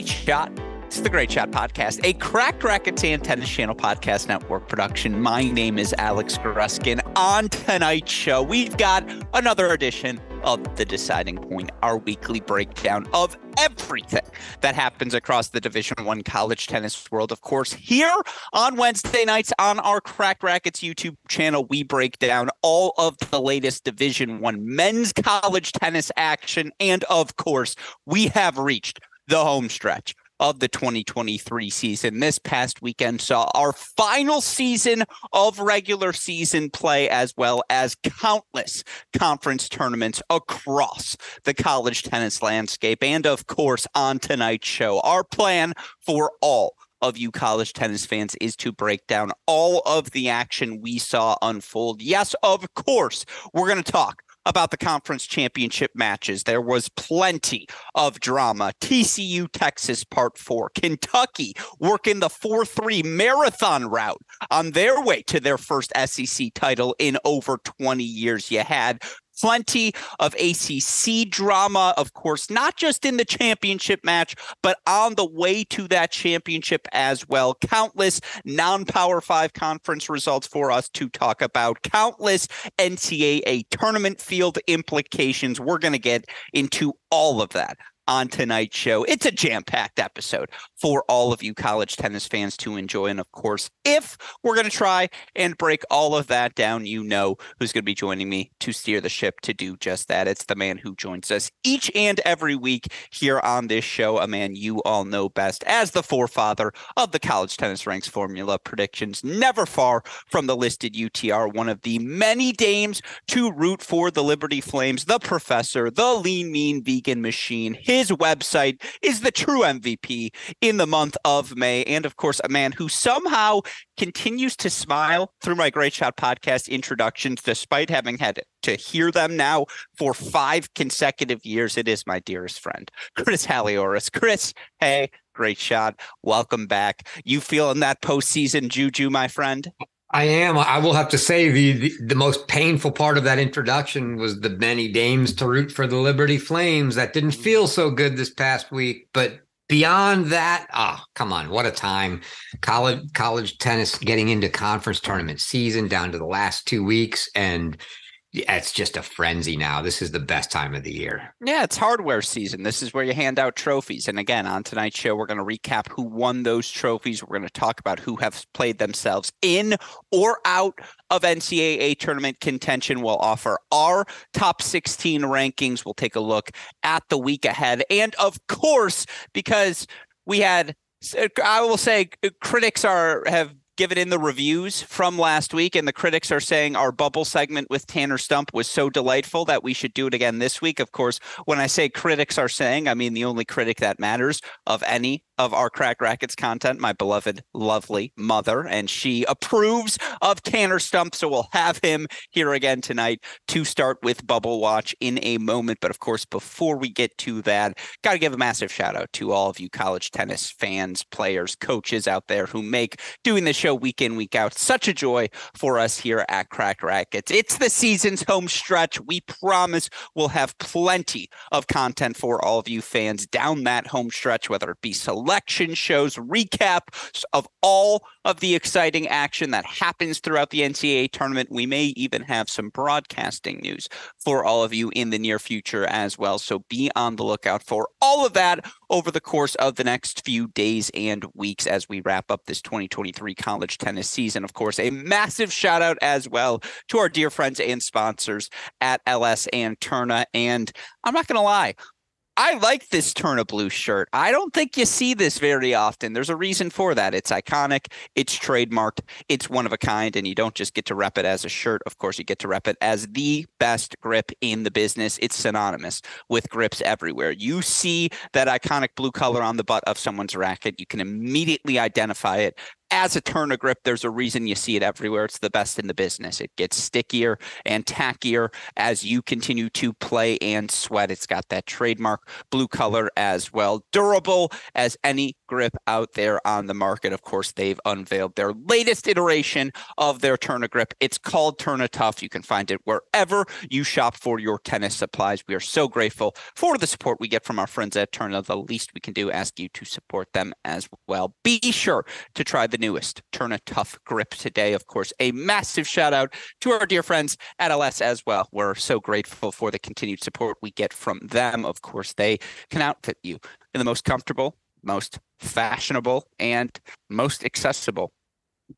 Great shot. It's the Great Shot Podcast, a Cracked Racquets Tennis Channel Podcast Network production. My name is Alex Gruskin. On tonight's show, we've got another edition of The Deciding Point, our weekly breakdown of everything that happens across the Division One college tennis world. Of course, here on Wednesday nights on our Cracked Racquets YouTube channel, we break down all of the latest Division One men's college tennis action, and of course, we have reached the home stretch of the 2023 season. This past weekend saw our final season of regular season play, as well as countless conference tournaments across the college tennis landscape. And of course, on tonight's show, our plan for all of you college tennis fans is to break down all of the action we saw unfold. Yes, of course, we're going to talk about the conference championship matches. There was plenty of drama. TCU, Texas, part four. Kentucky working the 4 3 marathon route on their way to their first SEC title in over 20 years. You had plenty of ACC drama, of course, not just in the championship match, but on the way to that championship as well. Countless non power five conference results for us to talk about, countless NCAA tournament field implications. We're going to get into all of that on tonight's show. It's a jam packed episode for all of you college tennis fans to enjoy. And of course, if we're going to try and break all of that down, you know who's going to be joining me to steer the ship to do just that. It's the man who joins us each and every week here on this show, a man you all know best as the forefather of the college tennis ranks formula predictions, never far from the listed UTR, one of the many dames to root for the Liberty Flames, the professor, the lean, mean vegan machine. His his website is the true MVP in the month of May. And of course, a man who somehow continues to smile through my Great Shot podcast introductions, despite having had to hear them now for five consecutive years. It is my dearest friend, Chris Halioris. Chris, hey, great shot. Welcome back. You feeling that postseason juju, my friend? I am. I will have to say the, the, the most painful part of that introduction was the many dames to root for the Liberty Flames. That didn't mm. feel so good this past week, but beyond that, oh, come on, what a time. College college tennis getting into conference tournament season down to the last 2 weeks and it's just a frenzy now. This is the best time of the year. Yeah, it's hardware season. This is where you hand out trophies. And again, on tonight's show, we're going to recap who won those trophies. We're going to talk about who have played themselves in or out of NCAA tournament contention. We'll offer our top 16 rankings. We'll take a look at the week ahead. And of course, because we had I will say critics are have given in the reviews from last week, and the critics are saying our bubble segment with Tanner Stump was so delightful that we should do it again this week. Of course, when I say critics are saying, I mean the only critic that matters of any of our Cracked Racquets content, my beloved, lovely mother, and she approves of Tanner Stump. So we'll have him here again tonight to start with Bubble Watch in a moment. But of course, before we get to that, got to give a massive shout out to all of you college tennis fans, players, coaches out there who make doing the show week in, week out such a joy for us here at Cracked Racquets. It's the season's home stretch. We promise we'll have plenty of content for all of you fans down that home stretch, whether it be select selection shows, recaps of all of the exciting action that happens throughout the NCAA tournament. We may even have some broadcasting news for all of you in the near future as well. So be on the lookout for all of that over the course of the next few days and weeks as we wrap up this 2023 college tennis season. Of course, a massive shout out as well to our dear friends and sponsors at Ellesse and Tourna. And I'm not going to lie, I like this Tourna Blue shirt. I don't think you see this very often. There's a reason for that. It's iconic, it's trademarked, it's one of a kind, and you don't just get to rep it as a shirt. Of course, you get to rep it as the best grip in the business. It's synonymous with grips everywhere. You see that iconic blue color on the butt of someone's racket, you can immediately identify it as a Tourna grip, there's a reason you see it everywhere. It's the best in the business. It gets stickier and tackier as you continue to play and sweat. It's got that trademark blue color as well. Durable as any grip out there on the market. Of course, they've unveiled their latest iteration of their Tourna grip. It's called Tourna Tuff. You can find it wherever you shop for your tennis supplies. We are so grateful for the support we get from our friends at Tourna. The least we can do, ask you to support them as well. Be sure to try the newest Tourna Tuff grip today. Of course, a massive shout out to our dear friends at Ellesse as well. We're so grateful for the continued support we get from them. Of course, they can outfit you in the most comfortable most fashionable and most accessible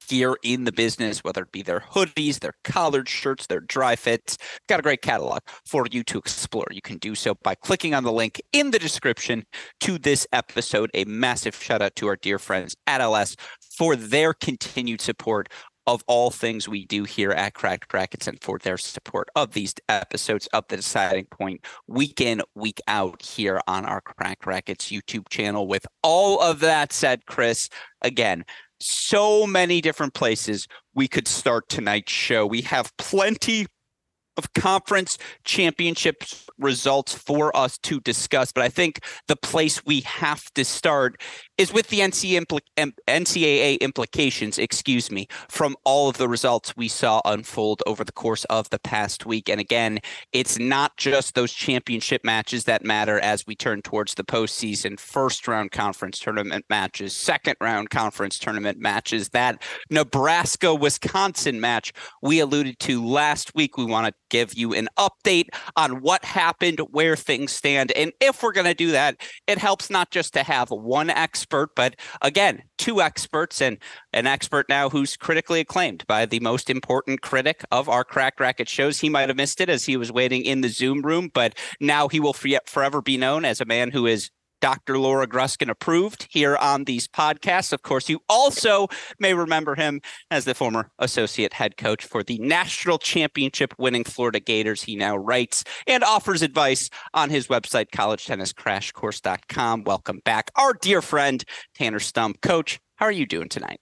gear in the business, whether it be their hoodies, their collared shirts, their dry fits. Got a great catalog for you to explore. You can do so by clicking on the link in the description to this episode. A massive shout out to our dear friends at Ellesse for their continued support of all things we do here at Cracked Racquets and for their support of these episodes of the deciding point week in, week out here on our Cracked Racquets YouTube channel. With all of that said, Chris, again, so many different places we could start tonight's show. We have plenty of conference championship results for us to discuss. But I think the place we have to start is with the NCAA implications, excuse me, from all of the results we saw unfold over the course of the past week. And again, it's not just those championship matches that matter as we turn towards the postseason, first round conference tournament matches, second round conference tournament matches. That Nebraska Wisconsin match we alluded to last week. We want to give you an update on what happened, where things stand. And if we're going to do that, it helps not just to have one expert, but again, two experts and an expert now who's critically acclaimed by the most important critic of our Crack Racket shows. He might have missed it as he was waiting in the Zoom room, but now he will forever be known as a man who is Dr. Laura Gruskin approved here on these podcasts. Of course, you also may remember him as the former associate head coach for the national championship winning Florida Gators. He now writes and offers advice on his website, collegetenniscrashcourse.com. Welcome back, our dear friend, Tanner Stump. Coach, how are you doing tonight?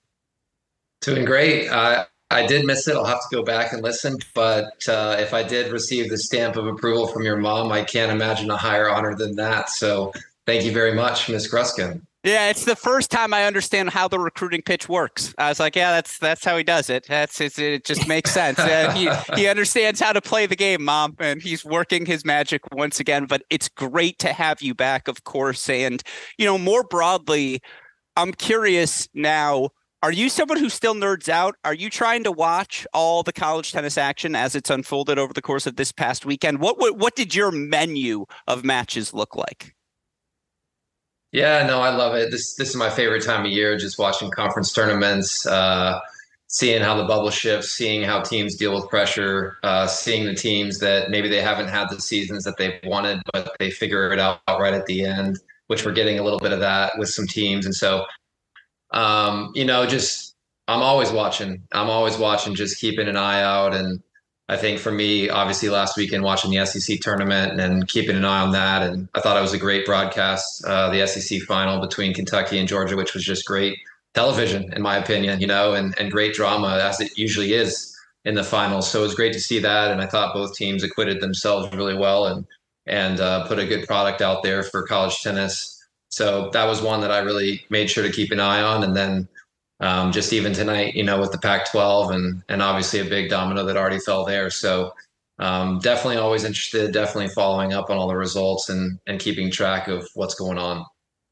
Doing great. Uh, I did miss it. I'll have to go back and listen. But uh, if I did receive the stamp of approval from your mom, I can't imagine a higher honor than that. So Thank you very much, Ms. Gruskin. Yeah, it's the first time I understand how the recruiting pitch works. I was like, yeah, that's that's how he does it. That's it just makes sense. He he understands how to play the game, mom, and he's working his magic once again. But it's great to have you back, of course. And you know, more broadly, I'm curious now. Are you someone who still nerds out? Are you trying to watch all the college tennis action as it's unfolded over the course of this past weekend? What what, what did your menu of matches look like? Yeah, no, I love it. This this is my favorite time of year, just watching conference tournaments, uh, seeing how the bubble shifts, seeing how teams deal with pressure, uh, seeing the teams that maybe they haven't had the seasons that they've wanted, but they figure it out right at the end, which we're getting a little bit of that with some teams. And so, um, you know, just I'm always watching. I'm always watching, just keeping an eye out and I think for me, obviously last weekend watching the SEC tournament and keeping an eye on that, and I thought it was a great broadcast. Uh, the SEC final between Kentucky and Georgia, which was just great television, in my opinion, you know, and and great drama as it usually is in the finals. So it was great to see that, and I thought both teams acquitted themselves really well and and uh, put a good product out there for college tennis. So that was one that I really made sure to keep an eye on, and then um, just even tonight, you know, with the Pac-12 and and obviously a big domino that already fell there. So um, definitely always interested, definitely following up on all the results and and keeping track of what's going on.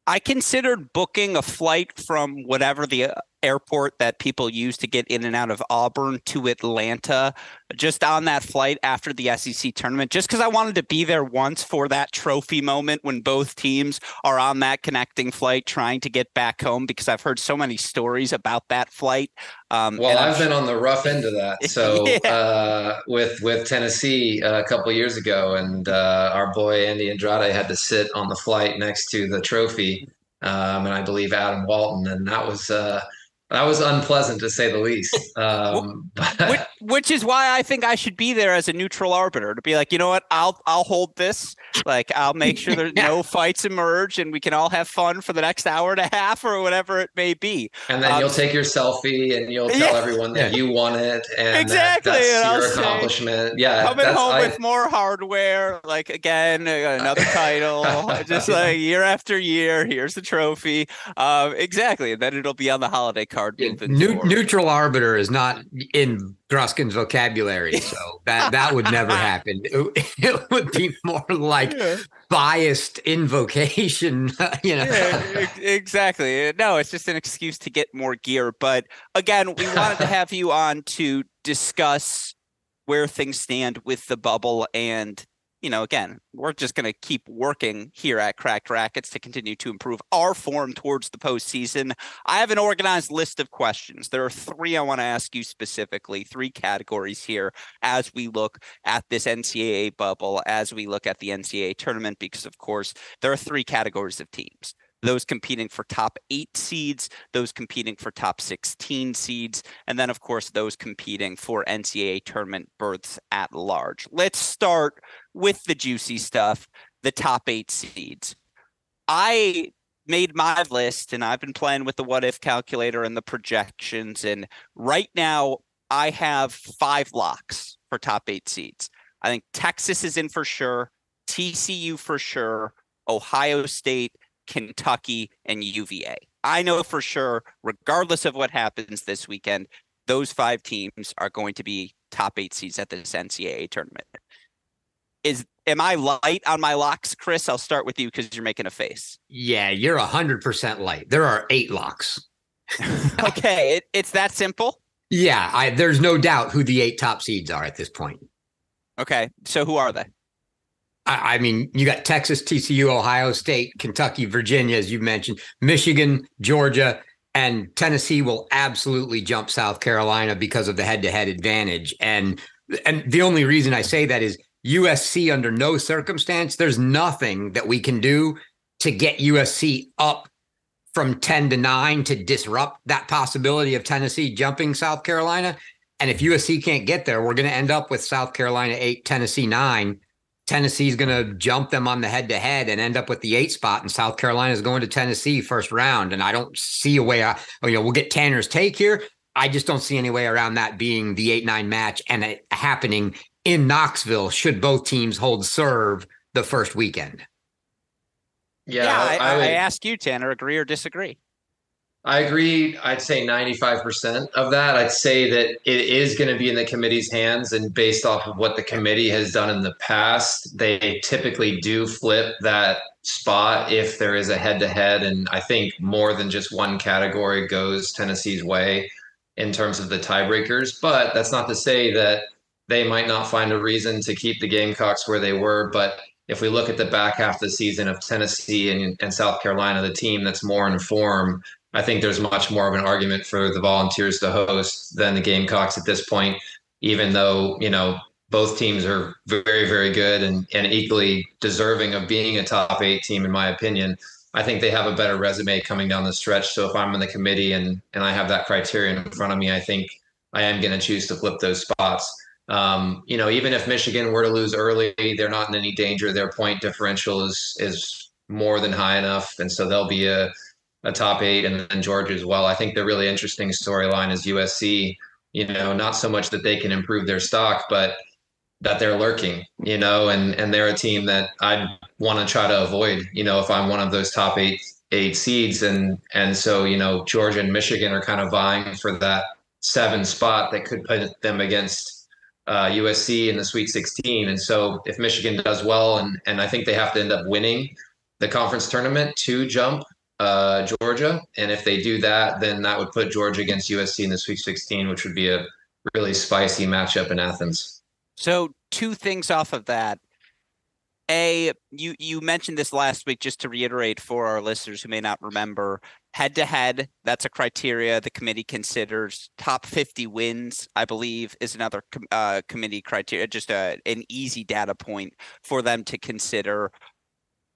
I considered booking a flight from whatever the airport that people use to get in and out of Auburn to Atlanta just on that flight after the SEC tournament, just because I wanted to be there once for that trophy moment when both teams are on that connecting flight trying to get back home because I've heard so many stories about that flight. Um, well, I've been on the rough end of that. So yeah. uh, with with Tennessee uh, a couple years ago, and uh, our boy Andy Andrade had to sit on the flight next to the trophy, um, and I believe Adam Walton, and that was uh, that was unpleasant to say the least. Um, which, which, is why I think I should be there as a neutral arbiter to be like, you know what, I'll I'll hold this. Like I'll make sure there's no fights emerge and we can all have fun for the next hour and a half or whatever it may be. And then um, you'll take your selfie and you'll tell yeah, everyone that you won it and exactly. That, that's your accomplishment. Say, yeah, coming home I, with more hardware. Like again, another title. just like year after year. Here's the trophy. Um, exactly. And then it'll be on the holiday card card Ne- neutral arbiter is not in Gruskin's vocabulary, so that that would never happen. It, it, would be more like yeah. biased invocation, you know. Yeah, exactly. Uh, no, it's just an excuse to get more gear. But again, we wanted to have you on to discuss where things stand with the bubble and you know, again, we're just going to keep working here at Cracked Racquets to continue to improve our form towards the postseason. I have an organized list of questions. There are three I want to ask you specifically, three categories here as we look at this NCAA bubble, as we look at the NCAA tournament, because of course, there are three categories of teams those competing for top eight seeds, those competing for top 16 seeds, and then, of course, those competing for NCAA tournament berths at large. Let's start with the juicy stuff the top eight seeds. I made my list and I've been playing with the what if calculator and the projections. And right now, I have five locks for top eight seeds. I think Texas is in for sure, TCU for sure, Ohio State Kentucky, and UVA. I know for sure, regardless of what happens this weekend, those five teams are going to be top eight seeds at this NCAA tournament. Is am I light on my locks, Chris? I'll start with you because you're making a face. Yeah, you're hundred percent light. There are eight locks. okay, it, it's that simple. Yeah, I, there's no doubt who the eight top seeds are at this point. Okay, so who are they? I, I mean, you got Texas, TCU, Ohio State, Kentucky, Virginia, as you mentioned, Michigan, Georgia, and Tennessee will absolutely jump South Carolina because of the head-to-head advantage. And and the only reason I say that is USC under no circumstance, there's nothing that we can do to get USC up from 10 to 9 to disrupt that possibility of Tennessee jumping South Carolina. And if USC can't get there, we're going to end up with South Carolina 8, Tennessee 9 Tennessee's going to jump them on the head to head and end up with the eight spot, and South Carolina is going to Tennessee first round. And I don't see a way. I, you know, we'll get Tanner's take here. I just don't see any way around that being the eight nine match and it happening in Knoxville. Should both teams hold serve the first weekend? Yeah, yeah I, I, I ask you, Tanner, agree or disagree? I agree. I'd say 95% of that. I'd say that it is going to be in the committee's hands. And based off of what the committee has done in the past, they typically do flip that spot if there is a head to head. And I think more than just one category goes Tennessee's way in terms of the tiebreakers. But that's not to say that they might not find a reason to keep the Gamecocks where they were. But if we look at the back half of the season of Tennessee and, and South Carolina, the team that's more in form, I think there's much more of an argument for the Volunteers to host than the Gamecocks at this point, even though, you know, both teams are very, very good and, and equally deserving of being a top eight team, in my opinion. I think they have a better resume coming down the stretch. So if I'm in the committee and and I have that criterion in front of me, I think I am going to choose to flip those spots. Um, you know, even if Michigan were to lose early, they're not in any danger. Their point differential is is more than high enough, and so they'll be a a top eight, and then Georgia as well. I think the really interesting storyline is USC. You know, not so much that they can improve their stock, but that they're lurking. You know, and and they're a team that I'd want to try to avoid. You know, if I'm one of those top eight eight seeds, and and so you know, Georgia and Michigan are kind of vying for that seven spot that could put them against uh, USC in the Sweet 16. And so if Michigan does well, and and I think they have to end up winning the conference tournament to jump uh, Georgia, and if they do that, then that would put Georgia against USC in the Sweet 16, which would be a really spicy matchup in Athens. So two things off of that. A, you you mentioned this last week, just to reiterate for our listeners who may not remember, head to head, that's a criteria the committee considers. Top 50 wins, I believe, is another uh, committee criteria, just a, an easy data point for them to consider.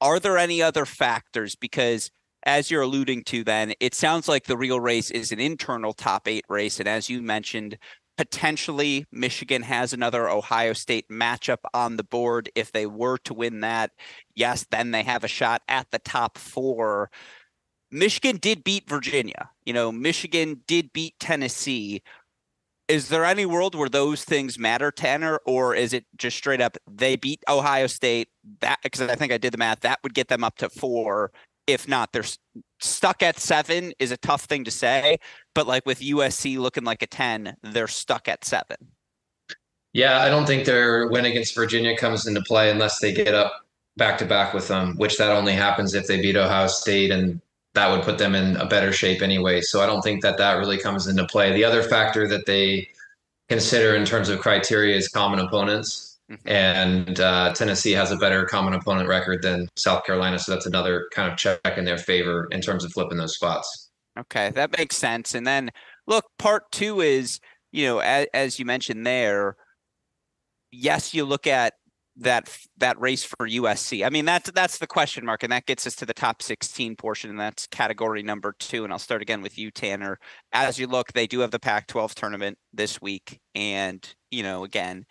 Are there any other factors? Because as you're alluding to, then it sounds like the real race is an internal top eight race. And as you mentioned, potentially Michigan has another Ohio State matchup on the board. If they were to win that, yes, then they have a shot at the top four. Michigan did beat Virginia. You know, Michigan did beat Tennessee. Is there any world where those things matter, Tanner, or is it just straight up they beat Ohio State? That because I think I did the math, that would get them up to four. If not, they're stuck at seven is a tough thing to say, but like with USC looking like a 10, they're stuck at seven. Yeah, I don't think their win against Virginia comes into play unless they get up back to back with them, which that only happens if they beat Ohio State and that would put them in a better shape anyway. So I don't think that that really comes into play. The other factor that they consider in terms of criteria is common opponents. And uh, Tennessee has a better common opponent record than South Carolina. So that's another kind of check in their favor in terms of flipping those spots. Okay, that makes sense. And then look, part two is, you know, as, as you mentioned there, yes, you look at that that race for USC. I mean, that's that's the question mark, and that gets us to the top 16 portion, and that's category number two. And I'll start again with you, Tanner. As you look, they do have the Pac-12 tournament this week, and you know, again,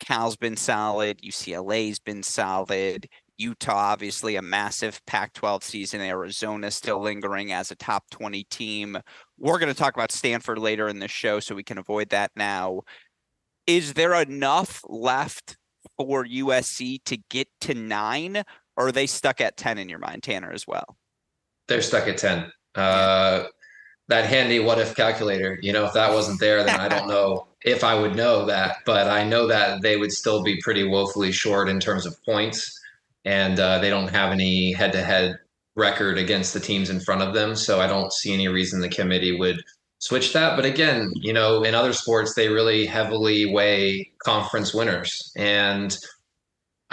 Cal's been solid. UCLA's been solid. Utah, obviously, a massive Pac 12 season. Arizona still lingering as a top 20 team. We're going to talk about Stanford later in the show, so we can avoid that now. Is there enough left for USC to get to nine, or are they stuck at 10 in your mind, Tanner, as well? They're stuck at 10. Uh, that handy what if calculator, you know, if that wasn't there, then I don't know if I would know that, but I know that they would still be pretty woefully short in terms of points, and uh, they don't have any head-to-head record against the teams in front of them. So I don't see any reason the committee would switch that. But again, you know, in other sports, they really heavily weigh conference winners, and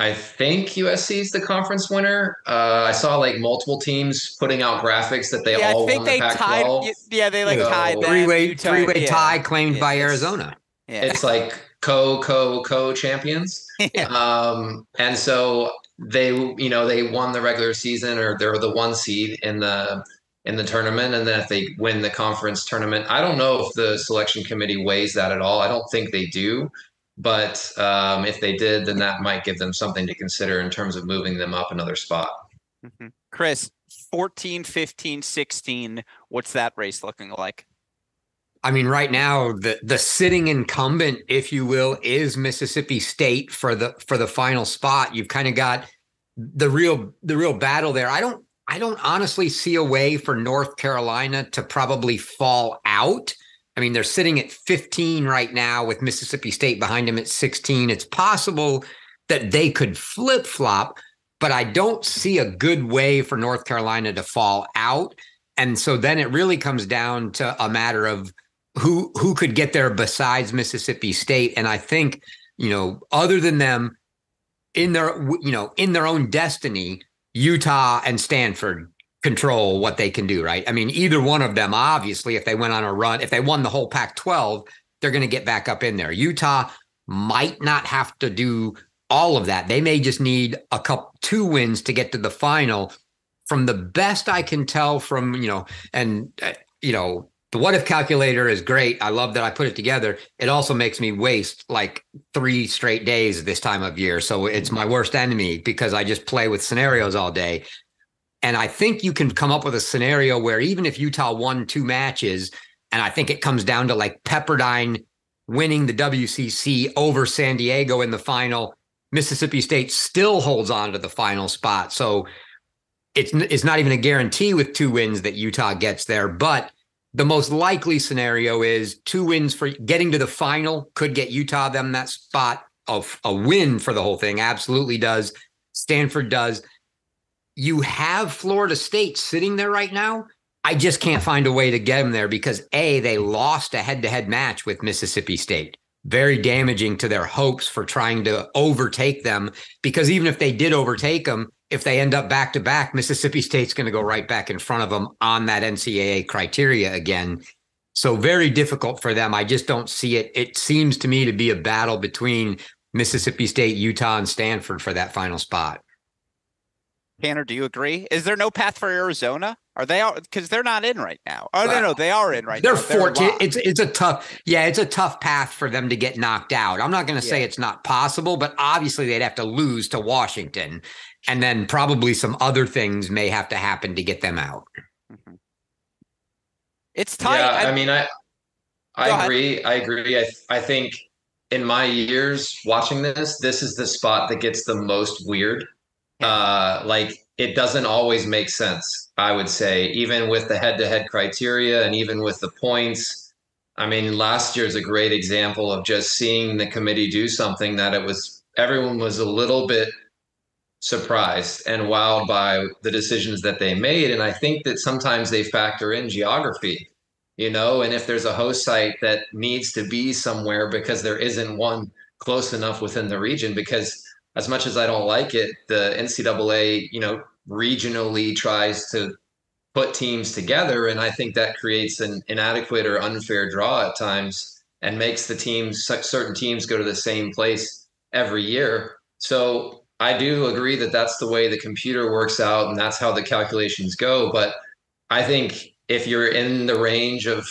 I think USC is the conference winner. Uh, I saw like multiple teams putting out graphics that they yeah, all I think won they the Pac-12. Tied, yeah, they like so, tied three-way three-way yeah. tie claimed yeah, by Arizona. Yeah. It's like co co co champions. Yeah. Um, and so they you know they won the regular season or they're the one seed in the in the tournament and then if they win the conference tournament i don't know if the selection committee weighs that at all i don't think they do but um, if they did then that might give them something to consider in terms of moving them up another spot mm-hmm. chris 14 15 16 what's that race looking like I mean, right now the the sitting incumbent, if you will, is Mississippi State for the for the final spot. You've kind of got the real the real battle there. I don't I don't honestly see a way for North Carolina to probably fall out. I mean, they're sitting at 15 right now with Mississippi State behind them at 16. It's possible that they could flip flop, but I don't see a good way for North Carolina to fall out. And so then it really comes down to a matter of who who could get there besides Mississippi State. And I think, you know, other than them in their you know, in their own destiny, Utah and Stanford control what they can do, right? I mean, either one of them, obviously, if they went on a run, if they won the whole Pac 12, they're going to get back up in there. Utah might not have to do all of that. They may just need a couple, two wins to get to the final. From the best I can tell from, you know, and, uh, you know, the what if calculator is great. I love that I put it together. It also makes me waste like three straight days this time of year. So it's my worst enemy because I just play with scenarios all day. And I think you can come up with a scenario where even if Utah won two matches, and I think it comes down to like Pepperdine winning the WCC over San Diego in the final, Mississippi State still holds on to the final spot. So it's it's not even a guarantee with two wins that Utah gets there, but the most likely scenario is two wins for getting to the final could get Utah them that spot of a win for the whole thing. Absolutely does. Stanford does. You have Florida State sitting there right now. I just can't find a way to get them there because A, they lost a head to head match with Mississippi State. Very damaging to their hopes for trying to overtake them. Because even if they did overtake them, if they end up back to back, Mississippi State's going to go right back in front of them on that NCAA criteria again. So very difficult for them. I just don't see it. It seems to me to be a battle between Mississippi State, Utah, and Stanford for that final spot. Tanner, do you agree? Is there no path for Arizona? Are they all because they're not in right now? Oh no, no, they are in right they're now. They're 14. It's it's a tough, yeah, it's a tough path for them to get knocked out. I'm not going to yeah. say it's not possible, but obviously they'd have to lose to Washington, and then probably some other things may have to happen to get them out. Mm-hmm. It's tight. Yeah, I, I mean, I I agree. I agree. I I think in my years watching this, this is the spot that gets the most weird. Uh, like it doesn't always make sense. I would say, even with the head-to-head criteria and even with the points. I mean, last year is a great example of just seeing the committee do something that it was everyone was a little bit surprised and wowed by the decisions that they made. And I think that sometimes they factor in geography, you know, and if there's a host site that needs to be somewhere because there isn't one close enough within the region, because as much as I don't like it, the NCAA, you know, regionally tries to put teams together. And I think that creates an inadequate or unfair draw at times and makes the teams, certain teams go to the same place every year. So I do agree that that's the way the computer works out and that's how the calculations go. But I think if you're in the range of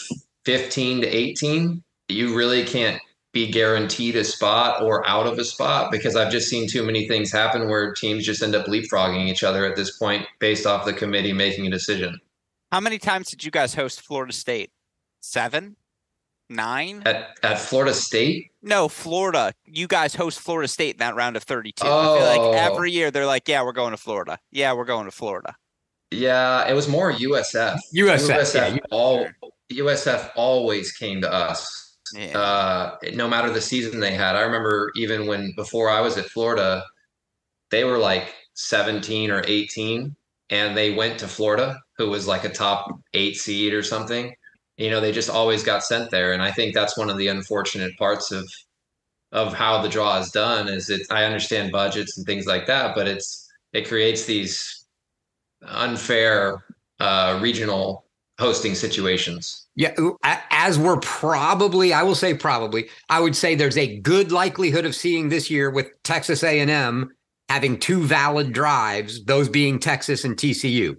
15 to 18, you really can't be guaranteed a spot or out of a spot because I've just seen too many things happen where teams just end up leapfrogging each other at this point based off the committee making a decision. How many times did you guys host Florida State? Seven? Nine? At, at Florida State? No, Florida. You guys host Florida State in that round of 32. Oh. I feel like oh. every year they're like, yeah, we're going to Florida. Yeah, we're going to Florida. Yeah, it was more USF. USF. USF, yeah, all, USF always came to us yeah. uh, no matter the season they had. I remember even when before I was at Florida, they were like 17 or 18 and they went to Florida, who was like a top eight seed or something. You know, they just always got sent there. And I think that's one of the unfortunate parts of of how the draw is done is it I understand budgets and things like that, but it's it creates these unfair uh, regional hosting situations. Yeah, as we're probably, I will say probably, I would say there's a good likelihood of seeing this year with Texas A&M having two valid drives, those being Texas and TCU.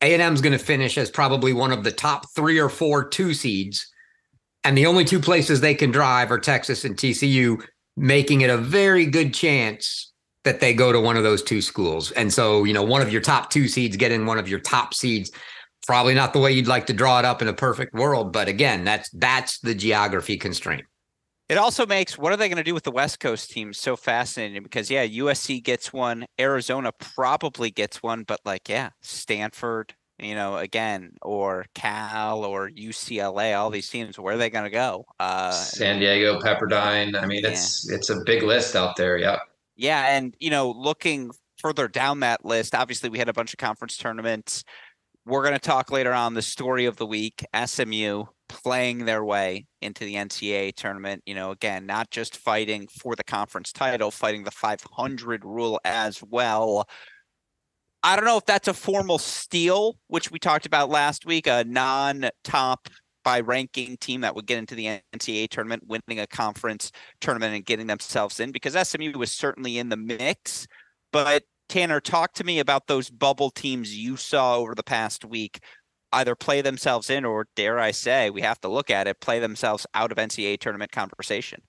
A&M is going to finish as probably one of the top 3 or 4 two seeds. And the only two places they can drive are Texas and TCU, making it a very good chance that they go to one of those two schools. And so, you know, one of your top two seeds getting one of your top seeds probably not the way you'd like to draw it up in a perfect world but again that's that's the geography constraint. It also makes what are they going to do with the west coast teams so fascinating? Because yeah usc gets one arizona probably gets one but like yeah stanford you know again or cal or ucla all these teams where are they going to go? Uh san diego pepperdine i mean it's it's a big list out there yeah yeah and you know looking further down that list obviously we had a bunch of conference tournaments we're going to talk later on the story of the week SMU playing their way into the NCAA tournament. You know, again, not just fighting for the conference title, fighting the 500 rule as well. I don't know if that's a formal steal, which we talked about last week, a non top by ranking team that would get into the NCAA tournament, winning a conference tournament and getting themselves in, because SMU was certainly in the mix. But Tanner, talk to me about those bubble teams you saw over the past week either play themselves in or dare I say, we have to look at it, play themselves out of NCAA tournament conversation.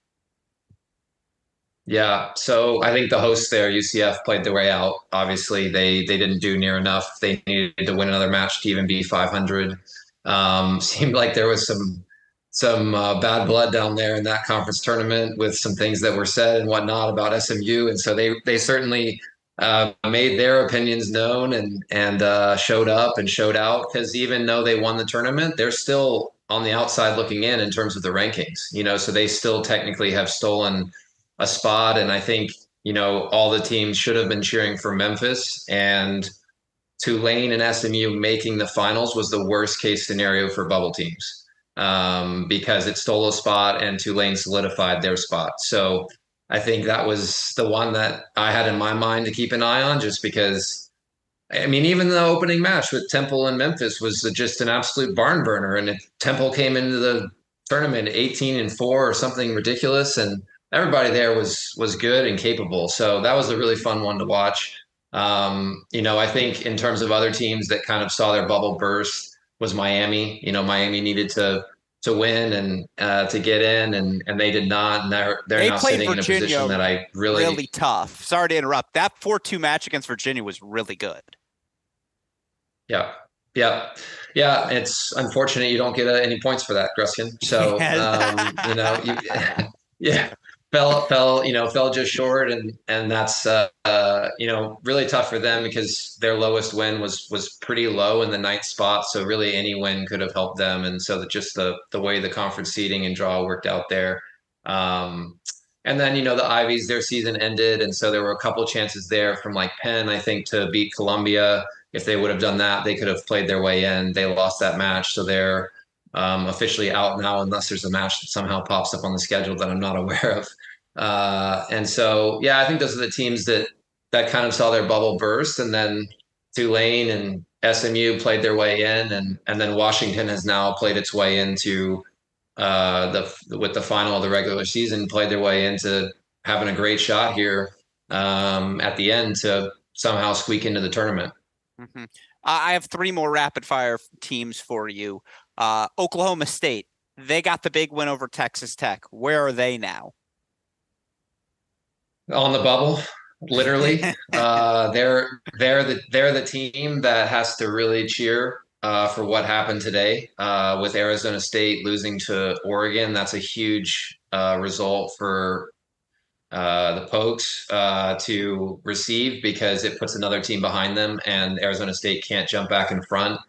Yeah, so I think the hosts there, UCF, played their way out. Obviously, they they didn't do near enough. They needed to win another match to even be 500. Um, seemed like there was some some uh, bad blood down there in that conference tournament with some things that were said and whatnot about SMU, and so they they certainly uh, made their opinions known and and uh, showed up and showed out because even though they won the tournament, they're still on the outside looking in in terms of the rankings. You know, so they still technically have stolen a spot, and I think you know all the teams should have been cheering for Memphis and Tulane and SMU making the finals was the worst case scenario for bubble teams um, because it stole a spot and Tulane solidified their spot. So I think that was the one that I had in my mind to keep an eye on just because. I mean, even the opening match with Temple and Memphis was just an absolute barn burner. And Temple came into the tournament 18 and four or something ridiculous, and everybody there was was good and capable. So that was a really fun one to watch. Um, you know, I think in terms of other teams that kind of saw their bubble burst was Miami. You know, Miami needed to to win and uh, to get in, and and they did not. And they're they're they now sitting Virginia in a position that I really really tough. Sorry to interrupt. That four two match against Virginia was really good. Yeah, yeah, yeah. It's unfortunate you don't get uh, any points for that, Gruskin. So um, you know, you, yeah, fell fell you know fell just short and and that's uh, uh, you know really tough for them because their lowest win was was pretty low in the ninth spot so really any win could have helped them and so that just the the way the conference seating and draw worked out there. Um, and then you know the Ivies their season ended and so there were a couple chances there from like Penn I think to beat Columbia. If they would have done that they could have played their way in. They lost that match so they're um, officially out now unless there's a match that somehow pops up on the schedule that I'm not aware of. Uh, and so, yeah, I think those are the teams that that kind of saw their bubble burst, and then Tulane and SMU played their way in, and and then Washington has now played its way into uh, the with the final of the regular season, played their way into having a great shot here um, at the end to somehow squeak into the tournament. Mm-hmm. I have three more rapid fire teams for you. Uh, Oklahoma State, they got the big win over Texas Tech. Where are they now? On the bubble, literally. uh, they're they're the they're the team that has to really cheer uh, for what happened today uh, with Arizona State losing to Oregon. That's a huge uh, result for uh, the Pokes uh, to receive because it puts another team behind them, and Arizona State can't jump back in front.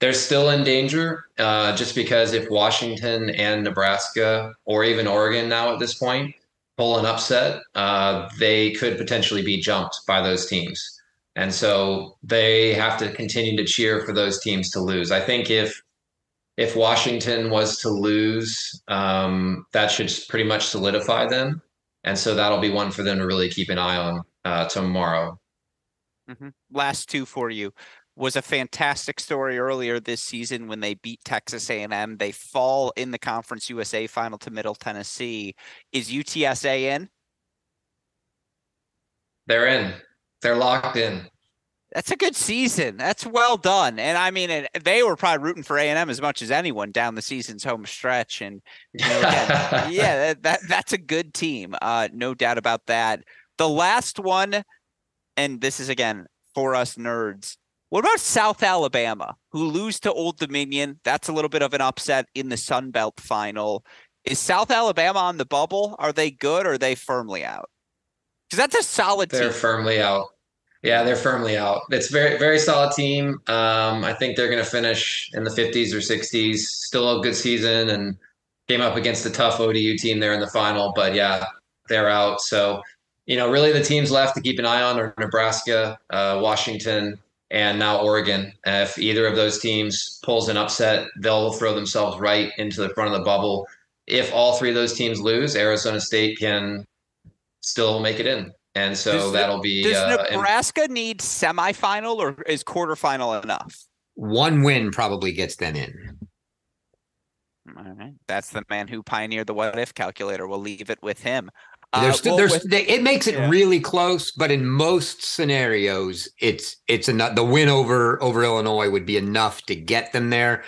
They're still in danger uh, just because if Washington and Nebraska, or even Oregon now at this point, pull an upset, uh, they could potentially be jumped by those teams. And so they have to continue to cheer for those teams to lose. I think if if Washington was to lose, um, that should pretty much solidify them. And so that'll be one for them to really keep an eye on uh, tomorrow. Mm-hmm. Last two for you was a fantastic story earlier this season when they beat Texas A&M. They fall in the Conference USA final to Middle Tennessee. Is UTSA in? They're in. They're locked in. That's a good season. That's well done. And I mean, they were probably rooting for A and M as much as anyone down the season's home stretch. And you know, again, yeah, that, that that's a good team. Uh, no doubt about that. The last one, and this is again for us nerds. What about South Alabama, who lose to Old Dominion? That's a little bit of an upset in the Sun Belt final. Is South Alabama on the bubble? Are they good or are they firmly out? Because that's a solid They're team. firmly out. Yeah, they're firmly out. It's very very solid team. Um, I think they're going to finish in the 50s or 60s. Still a good season and came up against a tough ODU team there in the final. But yeah, they're out. So you know, really the teams left to keep an eye on are Nebraska, uh, Washington, and now Oregon. If either of those teams pulls an upset, they'll throw themselves right into the front of the bubble. If all three of those teams lose, Arizona State can still make it in. And so does that'll be. Does uh, Nebraska in, need semifinal or is quarterfinal enough? One win probably gets them in. All right. That's the man who pioneered the what if calculator. We'll leave it with him. There's, uh, well, there's, with, they, it makes it yeah. really close, but in most scenarios, it's it's enough. The win over over Illinois would be enough to get them there.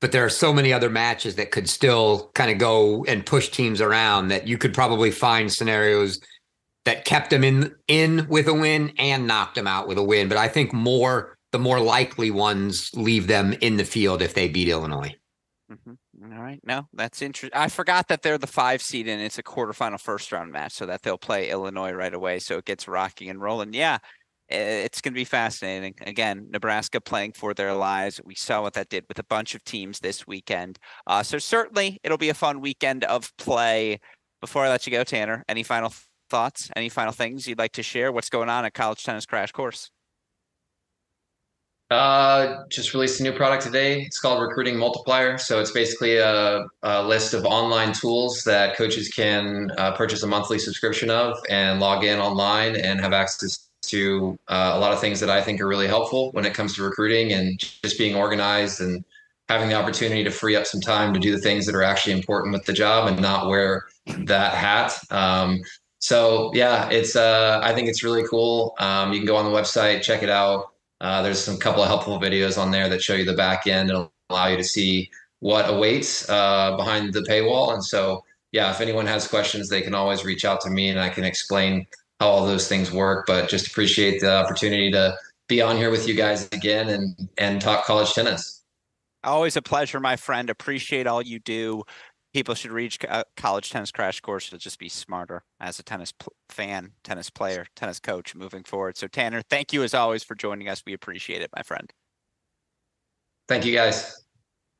But there are so many other matches that could still kind of go and push teams around that you could probably find scenarios that kept them in in with a win and knocked them out with a win. But I think more the more likely ones leave them in the field if they beat Illinois. Mm-hmm. All right. No, that's interesting. I forgot that they're the five seed and it's a quarterfinal first round match, so that they'll play Illinois right away. So it gets rocking and rolling. Yeah, it's going to be fascinating. Again, Nebraska playing for their lives. We saw what that did with a bunch of teams this weekend. Uh, so certainly it'll be a fun weekend of play. Before I let you go, Tanner, any final thoughts? Any final things you'd like to share? What's going on at College Tennis Crash Course? Uh, just released a new product today. It's called Recruiting Multiplier. So it's basically a, a list of online tools that coaches can uh, purchase a monthly subscription of and log in online and have access to uh, a lot of things that I think are really helpful when it comes to recruiting and just being organized and having the opportunity to free up some time to do the things that are actually important with the job and not wear that hat. Um, so yeah, it's uh, I think it's really cool. Um, you can go on the website, check it out. Uh, there's some couple of helpful videos on there that show you the back end and allow you to see what awaits uh, behind the paywall. And so, yeah, if anyone has questions, they can always reach out to me and I can explain how all those things work. But just appreciate the opportunity to be on here with you guys again and and talk college tennis. Always a pleasure, my friend. Appreciate all you do people should reach uh, college tennis crash course to just be smarter as a tennis pl- fan, tennis player, tennis coach moving forward. So Tanner, thank you as always for joining us. We appreciate it, my friend. Thank you guys.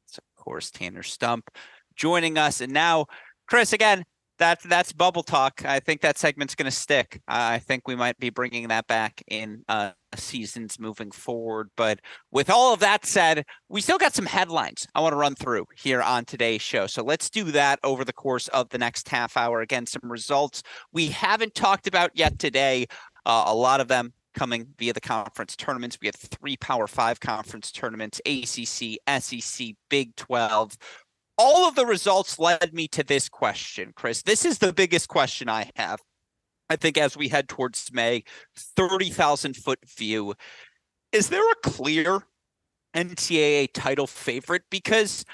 So of course, Tanner Stump joining us. And now, Chris, again, that's that's bubble talk. I think that segment's going to stick. I think we might be bringing that back in uh, seasons moving forward. But with all of that said, we still got some headlines I want to run through here on today's show. So let's do that over the course of the next half hour. Again, some results we haven't talked about yet today. Uh, a lot of them coming via the conference tournaments. We have three Power Five conference tournaments: ACC, SEC, Big Twelve all of the results led me to this question, Chris. This is the biggest question I have. I think as we head towards May, 30,000 foot view. Is there a clear NCAA title favorite? Because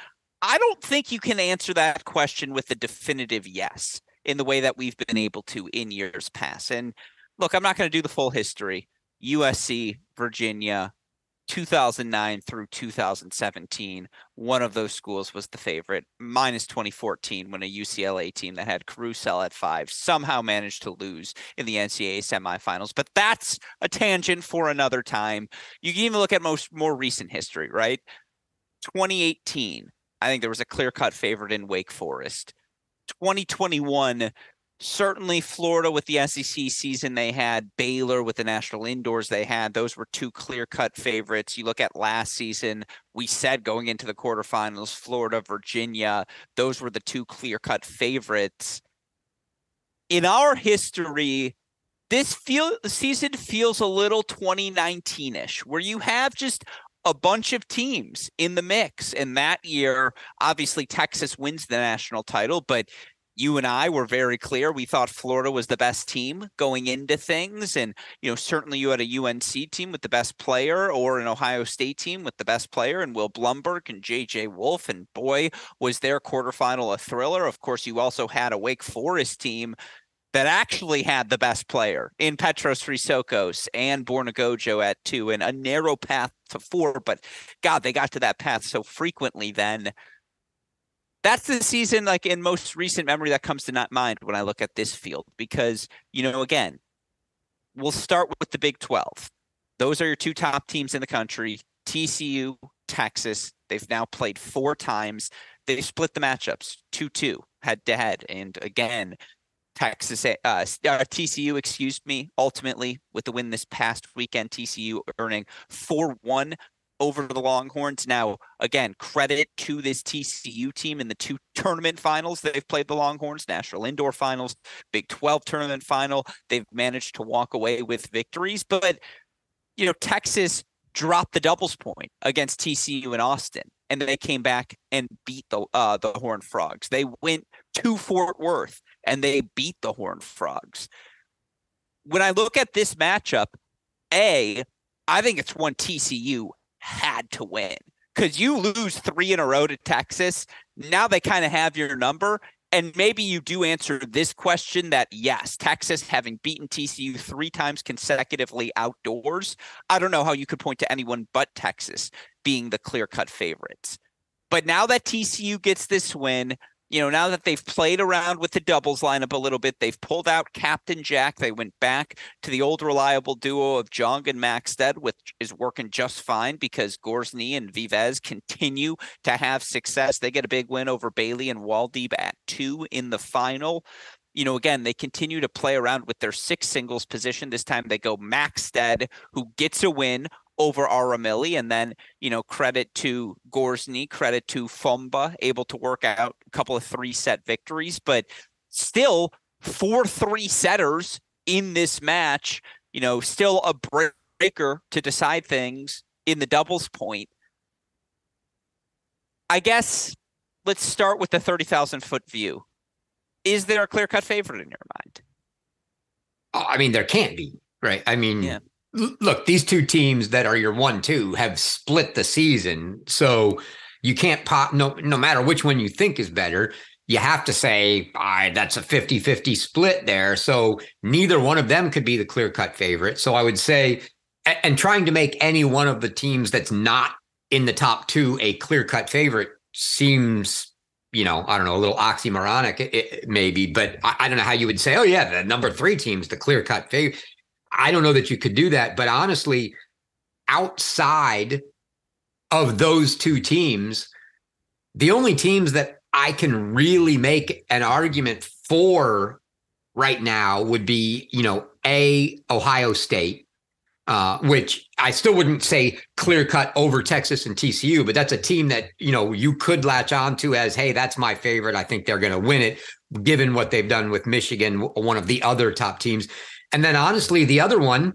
I don't think you can answer that question with a definitive yes in the way that we've been able to in years past. And look, I'm not going to do the full history. USC, Virginia, 2009 through 2017, one of those schools was the favorite, minus 2014, when a UCLA team that had Carousel at five somehow managed to lose in the NCAA semifinals. But that's a tangent for another time. You can even look at most more recent history, right? 2018, I think there was a clear cut favorite in Wake Forest. 2021, certainly Florida with the SEC season they had, Baylor with the national indoors they had. Those were two clear cut favorites. You look at last season, we said going into the quarterfinals, Florida, Virginia, those were the two clear cut favorites. In our history, this feel the season feels a little 2019ish, where you have just a bunch of teams in the mix. And that year, obviously, Texas wins the national title, but you and I were very clear. We thought Florida was the best team going into things. And, you know, certainly you had a UNC team with the best player or an Ohio State team with the best player and Will Blumberg and JJ Wolf. And boy, was their quarterfinal a thriller. Of course, you also had a Wake Forest team that actually had the best player in Petros Chrysochos and Borna Gojo at two and a narrow path to four. But God, they got to that path so frequently then that's the season like in most recent memory that comes to not mind when I look at this field because you know again we'll start with the Big 12. Those are your two top teams in the country, TCU, Texas. They've now played four times. They split the matchups 2-2 head to head and again Texas uh, uh, TCU excuse me ultimately with the win this past weekend TCU earning 4-1 over the Longhorns. Now, again, credit to this TCU team in the two tournament finals they've played the Longhorns, National Indoor Finals, Big 12 tournament final. They've managed to walk away with victories, but you know, Texas dropped the doubles point against TCU in Austin, and they came back and beat the uh, the Horned Frogs. They went to Fort Worth and they beat the Horned Frogs. When I look at this matchup, a I think it's one TCU had to win because you lose three in a row to Texas. Now they kind of have your number. And maybe you do answer this question that yes, Texas having beaten TCU three times consecutively outdoors. I don't know how you could point to anyone but Texas being the clear cut favorites. But now that TCU gets this win, you know, now that they've played around with the doubles lineup a little bit, they've pulled out Captain Jack. They went back to the old reliable duo of Jung and Maxted, which is working just fine because Gorzny and Vives continue to have success. They get a big win over Bailly and Woldeab at two in the final you know, again, they continue to play around with their six singles position. This time they go Maxted, who gets a win over Arimilli. And then, you know, credit to Gorzny, credit to Fomba, able to work out a couple of three set victories, but still four three setters in this match, you know, still a breaker to decide things in the doubles point. I guess let's start with the 30,000 foot view. Is there a clear cut favorite in your mind? I mean, there can't be, right? I mean, yeah. Look, these two teams that are your one two have split the season. So you can't pop, no, no matter which one you think is better, you have to say, all right, that's a 50 50 split there. So neither one of them could be the clear cut favorite. So I would say, and trying to make any one of the teams that's not in the top two a clear cut favorite seems you know, I don't know, a little oxymoronic, it, it, maybe, but I, I, don't know how you would say, oh, yeah, the number three team's the clear cut favorite. I don't know that you could do that. But honestly, outside of those two teams, the only teams that I can really make an argument for right now would be, you know, A, Ohio State, uh, which I still wouldn't say clear cut over Texas and TCU, but that's a team that you know you could latch on to as, hey, that's my favorite. I think they're going to win it, given what they've done with Michigan, one of the other top teams. And then honestly, the other one,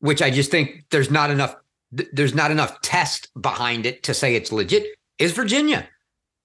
which I just think there's not enough, there's not enough test behind it to say it's legit, is Virginia.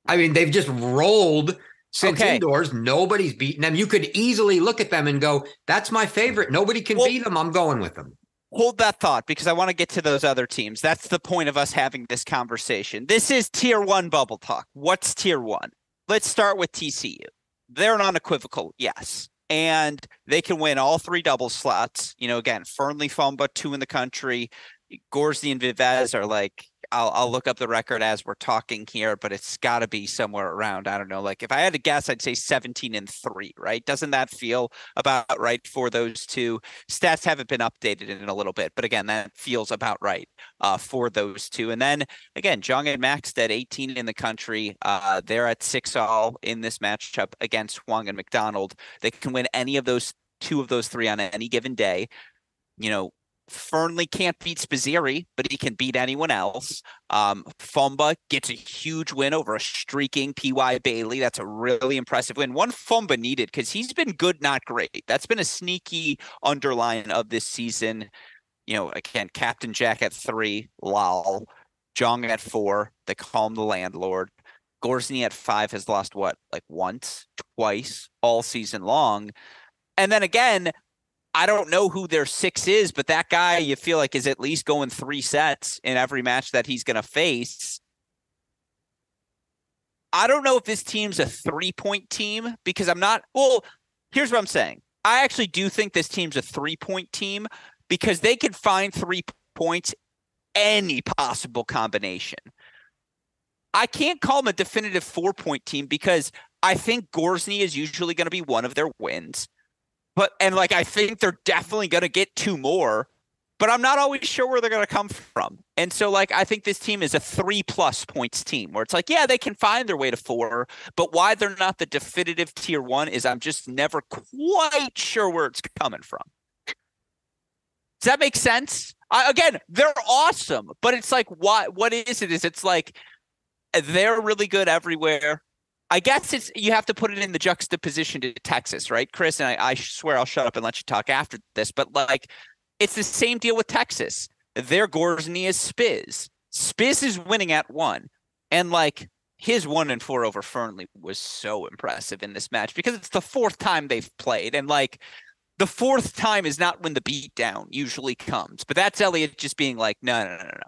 I mean, they've just rolled since okay. indoors. Nobody's beaten them. You could easily look at them and go, "That's my favorite. Nobody can well, beat them. I'm going with them." hold that thought because I want to get to those other teams. That's the point of us having this conversation. This is tier one bubble talk. What's tier one? Let's start with TCU. They're an unequivocal yes. And they can win all three double slots. You know, again, Fearnley, Fomba, two in the country. Gorzny and Vives are like I'll I'll look up the record as we're talking here, but it's got to be somewhere around I don't know. Like if I had to guess, I'd say 17 and three. Right? Doesn't that feel about right for those two? Stats haven't been updated in a little bit, but again, that feels about right uh, for those two. And then again, Jong and Maxted, 18 in the country. Uh, they're at six all in this matchup against Huang and McDonald. They can win any of those two of those three on any given day. You know, Fearnley can't beat Spizzirri, but he can beat anyone else. Um, Fomba gets a huge win over a streaking PY Bailly. That's a really impressive win. One Fomba needed because he's been good, not great. That's been a sneaky underline of this season. You know, again, Captain Jack at three, lol. Jong at four. They call him the landlord. Gorzny at five has lost what, like once, twice all season long. And then again, I don't know who their six is, but that guy you feel like is at least going three sets in every match that he's going to face. I don't know if this team's a three point team because I'm not. Well, here's what I'm saying. I actually do think this team's a three point team because they can find three points any possible combination. I can't call them a definitive four point team because I think Gorzny is usually going to be one of their wins. But and like I think they're definitely going to get two more, but I'm not always sure where they're going to come from. And so like I think this team is a 3 plus points team where it's like yeah, they can find their way to 4, but why they're not the definitive tier 1 is I'm just never quite sure where it's coming from. Does that make sense? I, again, they're awesome, but it's like what what is it? Is it's like they're really good everywhere. I guess it's you have to put it in the juxtaposition to Texas, right, Chris? And I, I swear I'll shut up and let you talk after this, but like it's the same deal with Texas. Their Gorzny is Spiz. Spiz is winning at one, and like his one and four over Fearnley was so impressive in this match because it's the fourth time they've played, and like the fourth time is not when the beatdown usually comes, but that's Eliot just being like, no, no, no, no, no.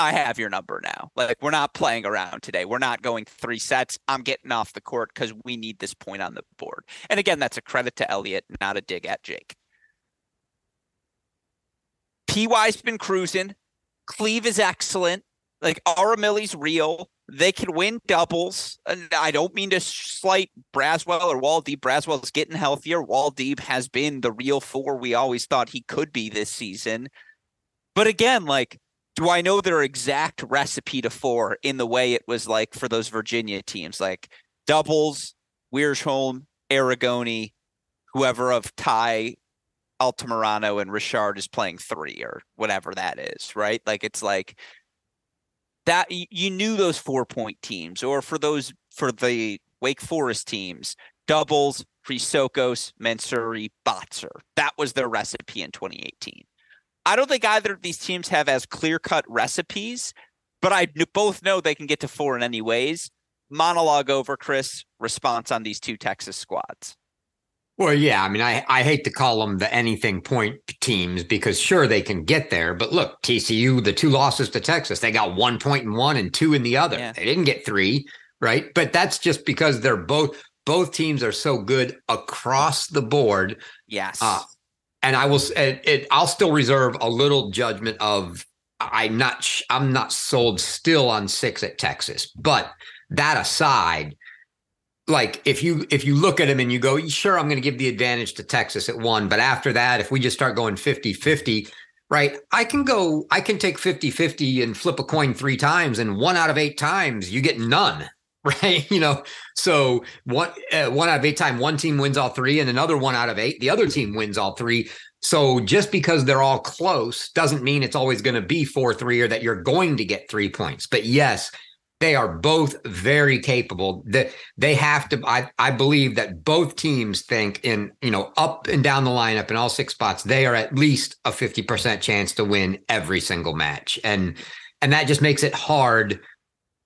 I have your number now. Like we're not playing around today. We're not going three sets. I'm getting off the court because we need this point on the board. And again, that's a credit to Eliot, not a dig at Jake. PY's been cruising. Cleeve is excellent. Like Arimilli's real. They can win doubles. And I don't mean to slight Braswell or Woldeab. Braswell's getting healthier. Woldeab has been the real four we always thought he could be this season. But again, like do I know their exact recipe to four in the way it was like for those Virginia teams, like doubles, Wiersholm, Aragone, whoever of Ty Altamirano and Richard is playing three or whatever that is, right? Like it's like that you knew those four point teams, or for those for the Wake Forest teams, doubles, Chrysochos, Mansouri, Botzer. That was their recipe in 2018. I don't think either of these teams have as clear cut recipes, but I both know they can get to four in any ways. Monologue over, Chris. Response on these two Texas squads. Well, yeah, I mean, I, I hate to call them the anything point teams because sure they can get there, but look, TCU, the two losses to Texas, they got one point in one and two in the other. Yeah. They didn't get three, right? But that's just because they're both both teams are so good across the board. Yes. Uh, and I will. It, it, I'll still reserve a little judgment of. I'm not. I'm not sold still on six at Texas, but that aside, like if you if you look at him and you go, sure, I'm going to give the advantage to Texas at one, but after that, if we just start going 50-50, right? I can go. I can take 50-50 and flip a coin three times, and one out of eight times you get none right? You know, so one uh, one out of eight time, one team wins all three, and another one out of eight, the other team wins all three. So just because they're all close doesn't mean it's always going to be four three or that you're going to get three points. But yes, they are both very capable. That they have to. I I believe that both teams think in you know up and down the lineup in all six spots, they are at least a fifty percent chance to win every single match, and and that just makes it hard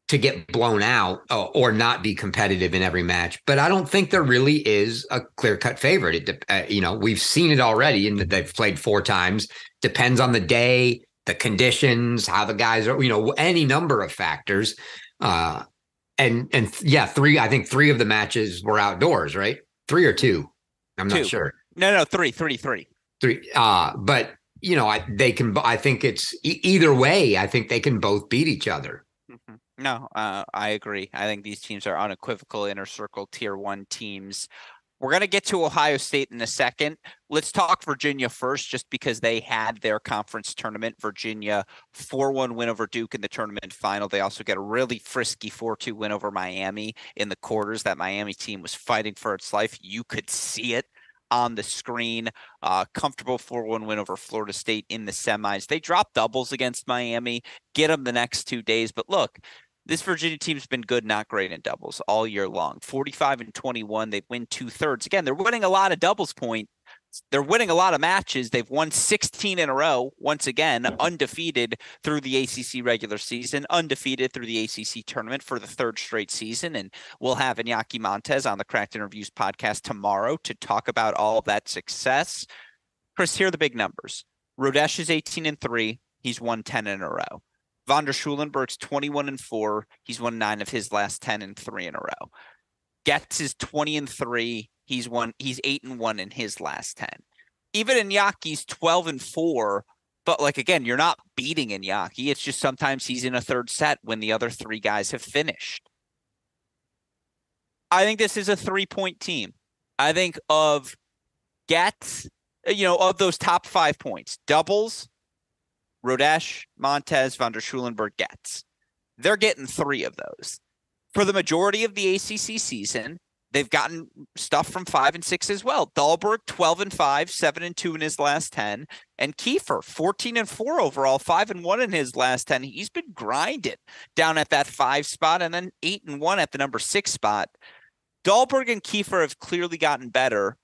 to get blown out uh, or not be competitive in every match. But I don't think there really is a clear cut favorite. It, uh, you know, we've seen it already, and they've played four times. Depends on the day, the conditions, how the guys are. You know, any number of factors. Uh, and and yeah, three. I think three of the matches were outdoors, right? Three or two. I'm two. not sure. No, no, three, three, three, three. Uh, but you know, I, they can. I think it's e- either way. I think they can both beat each other. No, uh, I agree. I think these teams are unequivocal inner circle tier one teams. We're going to get to Ohio State in a second. Let's talk Virginia first, just because they had their conference tournament. Virginia 4 1 win over Duke in the tournament final. They also get a really frisky 4 2 win over Miami in the quarters. That Miami team was fighting for its life. You could see it on the screen. Uh, comfortable 4 1 win over Florida State in the semis. They drop doubles against Miami, get them the next two days. But look, this Virginia team's been good, not great in doubles all year long. 45 and 21. They win two thirds. Again, they're winning a lot of doubles point. They're winning a lot of matches. They've won 16 in a row, once again, undefeated through the ACC regular season, undefeated through the ACC tournament for the third straight season. And we'll have Iñaki Montes on the Cracked Interviews podcast tomorrow to talk about all of that success. Chris, here are the big numbers. Rodesch is 18 and 3. He's won 10 in a row. Von der Schulenburg's 21 and 4. He's won nine of his last 10 and three in a row. Goetz is 20 and 3. He's won he's 8 and 1 in his last 10. Even Iñaki's 12 and 4, but like again, you're not beating Iñaki. It's just sometimes he's in a third set when the other three guys have finished. I think this is a three-point team. I think of Goetz, uh, you know, of those top 5 points, doubles, Rodesch, Montes, Van der Schulenburg Goetz. They're getting three of those. For the majority of the ACC season, they've gotten stuff from five and six as well. Dahlberg, 12 and five, seven and two in his last 10. And Kiefer, 14 and four overall, five and one in his last 10. He's been grinding down at that five spot and then eight and one at the number six spot. Dahlberg and Kiefer have clearly gotten better.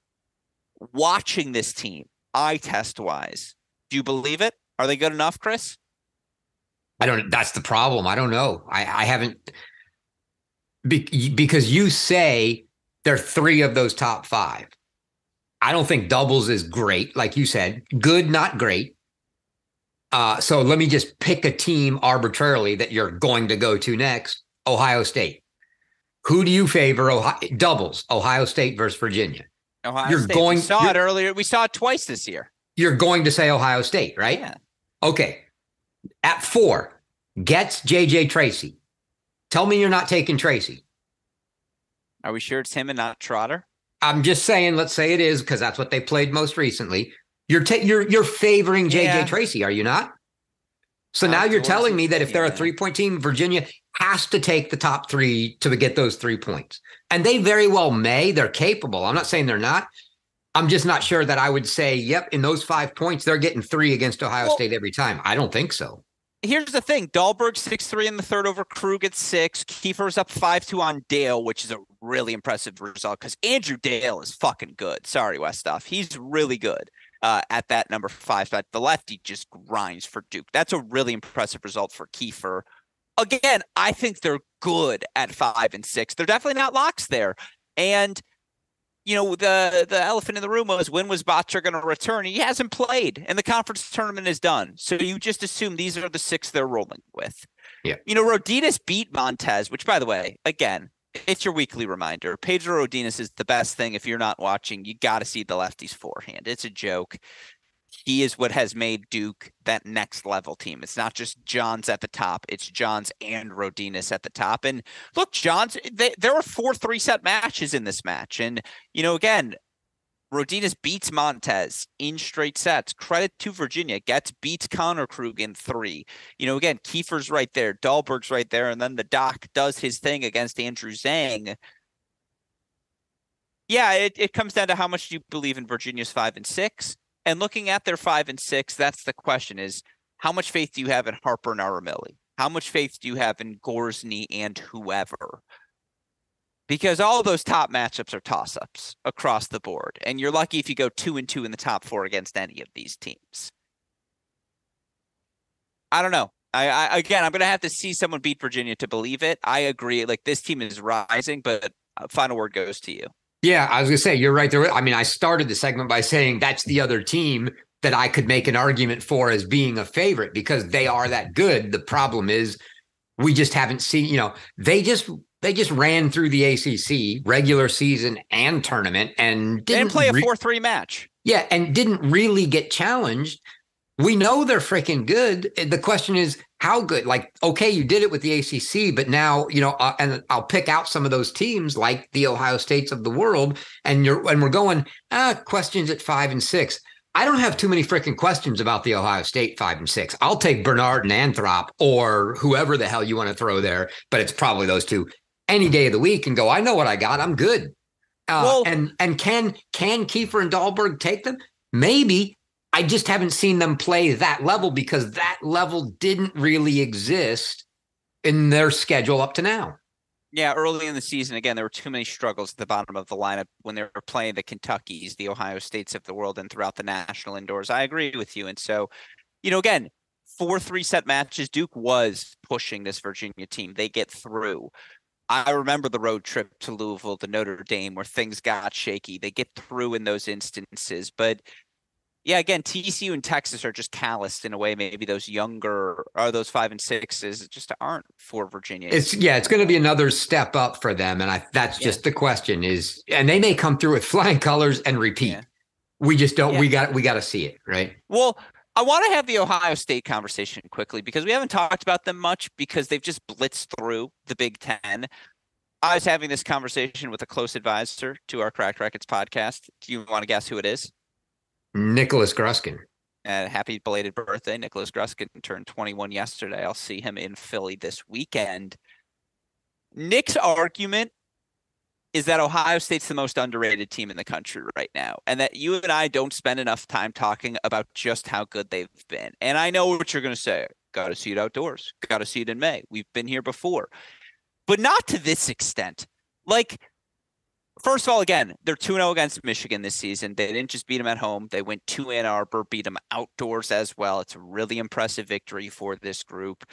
Watching this team, eye test wise, do you believe it? Are they good enough, Chris? I don't. That's the problem. I don't know. I, I haven't be, because you say there are three of those top five. I don't think doubles is great, like you said. Good, not great. Uh, so let me just pick a team arbitrarily that you're going to go to next. Ohio State. Who do you favor? Ohio, doubles. Ohio State versus Virginia. Ohio you're State. Going, we saw it earlier. We saw it twice this year. You're going to say Ohio State, right? Yeah. Okay. At four, gets JJ Tracy. Tell me you're not taking Tracy. Are we sure it's him and not Trotter? I'm just saying, let's say it is because that's what they played most recently. You're ta- you're you're favoring JJ yeah. Tracy, are you not? So now you're telling me that if they're a three point team, Virginia has to take the top three to get those three points. And they very well may. They're capable. I'm not saying they're not. I'm just not sure that I would say, yep, in those five points, they're getting three against Ohio well, State every time. I don't think so. Here's the thing Dahlberg 6 3 in the third over Krug at six. Kiefer's up 5 2 on Dale, which is a really impressive result because Andrew Dale is fucking good. Sorry, Westoff. He's really good uh, at that number five spot. The lefty just grinds for Duke. That's a really impressive result for Kiefer. Again, I think they're good at five and six. They're definitely not locks there. And you know, the the elephant in the room was when was Bottcher going to return? He hasn't played, and the conference tournament is done. So you just assume these are the six they're rolling with. Yeah. You know, Rodenas beat Montes, which, by the way, again, it's your weekly reminder. Pedro Rodenas is the best thing. If you're not watching, you got to see the lefty's forehand. It's a joke he is what has made Duke that next level team. It's not just Johns at the top; it's Johns and Rodenas at the top. And look, Johns, they, there were four three set matches in this match, and you know, again, Rodenas beats Montes in straight sets. Credit to Virginia, Goetz beats Connor Krug in three. You know, again, Kiefer's right there, Dahlberg's right there, and then the Doc does his thing against Andrew Zhang. Yeah, it, it comes down to how much you believe in Virginia's five and six and looking at their five and six, that's the question: is how much faith do you have in Harper and Arimilli? How much faith do you have in Gorzny and whoever? Because all those top matchups are toss-ups across the board, and you're lucky if you go two and two in the top four against any of these teams. I don't know. I, I again, I'm going to have to see someone beat Virginia to believe it. I agree. Like this team is rising, but final word goes to you. Yeah, I was gonna say you're right there. I mean, I started the segment by saying that's the other team that I could make an argument for as being a favorite because they are that good. The problem is we just haven't seen, you know, they just they just ran through the ACC regular season and tournament and didn't, didn't play a 4-3 match. Yeah, and didn't really get challenged. We know they're freaking good. The question is how good like okay you did it with the acc but now you know uh, and i'll pick out some of those teams like the ohio states of the world and you're and we're going ah questions at five and six. I don't have too many freaking questions about the ohio state five and six. I'll take bernard and anthrop or whoever the hell you want to throw there but it's probably those two. Any day of the week and go i know what i got i'm good. Uh, well, and and can can Kiefer and Dahlberg take them? Maybe, I just haven't seen them play that level because that level didn't really exist in their schedule up to now. Yeah, early in the season, again, there were too many struggles at the bottom of the lineup when they were playing the Kentuckies, the Ohio States of the world, and throughout the national indoors. I agree with you. And so, you know, again, four three set matches, Duke was pushing this Virginia team. They get through. I remember the road trip to Louisville, to Notre Dame, where things got shaky. They get through in those instances, but yeah, again, TCU and Texas are just calloused in a way. Maybe those younger or those five and sixes just aren't for Virginia. It's yeah, it's going to be another step up for them, and I that's yeah. just the question is, and they may come through with flying colors and repeat. Yeah. We just don't. Yeah. We got we got to see it, right? Well, I want to have the Ohio State conversation quickly because we haven't talked about them much because they've just blitzed through the Big Ten. I was having this conversation with a close advisor to our Cracked Racquets podcast. Do you want to guess who it is? Nicholas Gruskin. And happy belated birthday. Nicholas Gruskin turned 21 yesterday. I'll see him in Philly this weekend. Nick's argument is that Ohio State's the most underrated team in the country right now, and that you and I don't spend enough time talking about just how good they've been. And I know what you're going to say. Got to see it outdoors. Got to see it in May. We've been here before, but not to this extent. Like first of all, again, they're 2 0 against Michigan this season. They didn't just beat them at home, they went to Ann Arbor, beat them outdoors as well. It's a really impressive victory for this group.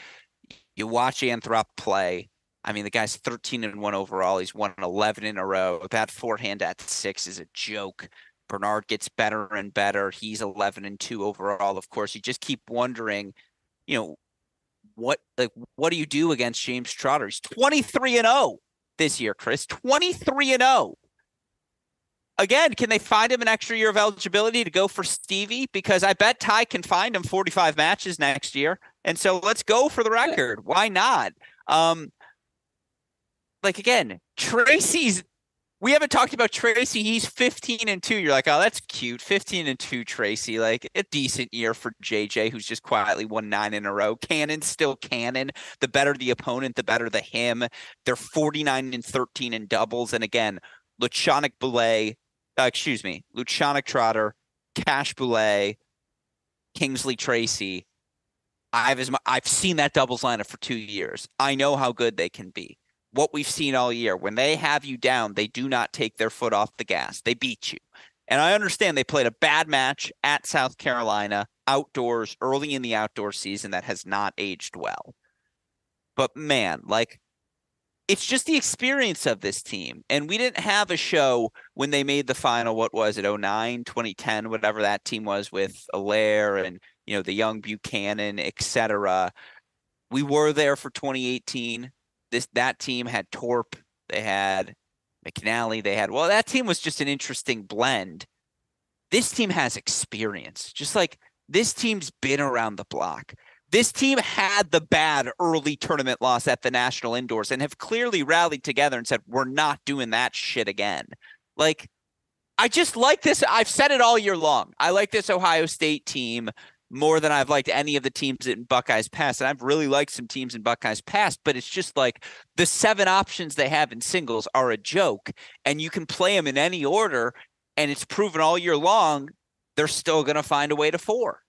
You watch Anthrop play. I mean, the guy's 13 and 1 overall. He's won 11 in a row. That forehand at six is a joke. Bernard gets better and better. He's 11 and 2 overall. Of course, you just keep wondering, you know, what like what do you do against James Trotter? He's 23 and 0 this year, Chris. 23 and 0. Again, can they find him an extra year of eligibility to go for Stevie? Because I bet Ty can find him 45 matches next year. And so let's go for the record. Why not? Um, like again, Tracy's we haven't talked about Tracy. He's 15 and 2. You're like, oh, that's cute. 15 and 2, Tracy. Like a decent year for JJ, who's just quietly won nine in a row. Cannon still cannon. The better the opponent, the better the him. They're 49 and 13 in doubles. And again, Lachanik Boulet uh, excuse me, Luciano Trotter, Cash Boulais, Kingsley Tracy. I've I've seen that doubles lineup for two years. I know how good they can be. What we've seen all year, when they have you down, they do not take their foot off the gas. They beat you. And I understand they played a bad match at South Carolina outdoors early in the outdoor season that has not aged well. But man, like it's just the experience of this team. And we didn't have a show when they made the final, what was it, 09, 2010, whatever that team was with Allaire and, you know, the young Buchanan, etc. We were there for 2018. This that team had Torp, they had McNally, they had well, that team was just an interesting blend. This team has experience. Just like this team's been around the block. This team had the bad early tournament loss at the national indoors and have clearly rallied together and said, we're not doing that shit again. Like, I just like this. I've said it all year long. I like this Ohio State team more than I've liked any of the teams in Buckeyes past. And I've really liked some teams in Buckeyes past, but it's just like the seven options they have in singles are a joke. And you can play them in any order. And it's proven all year long, they're still going to find a way to four.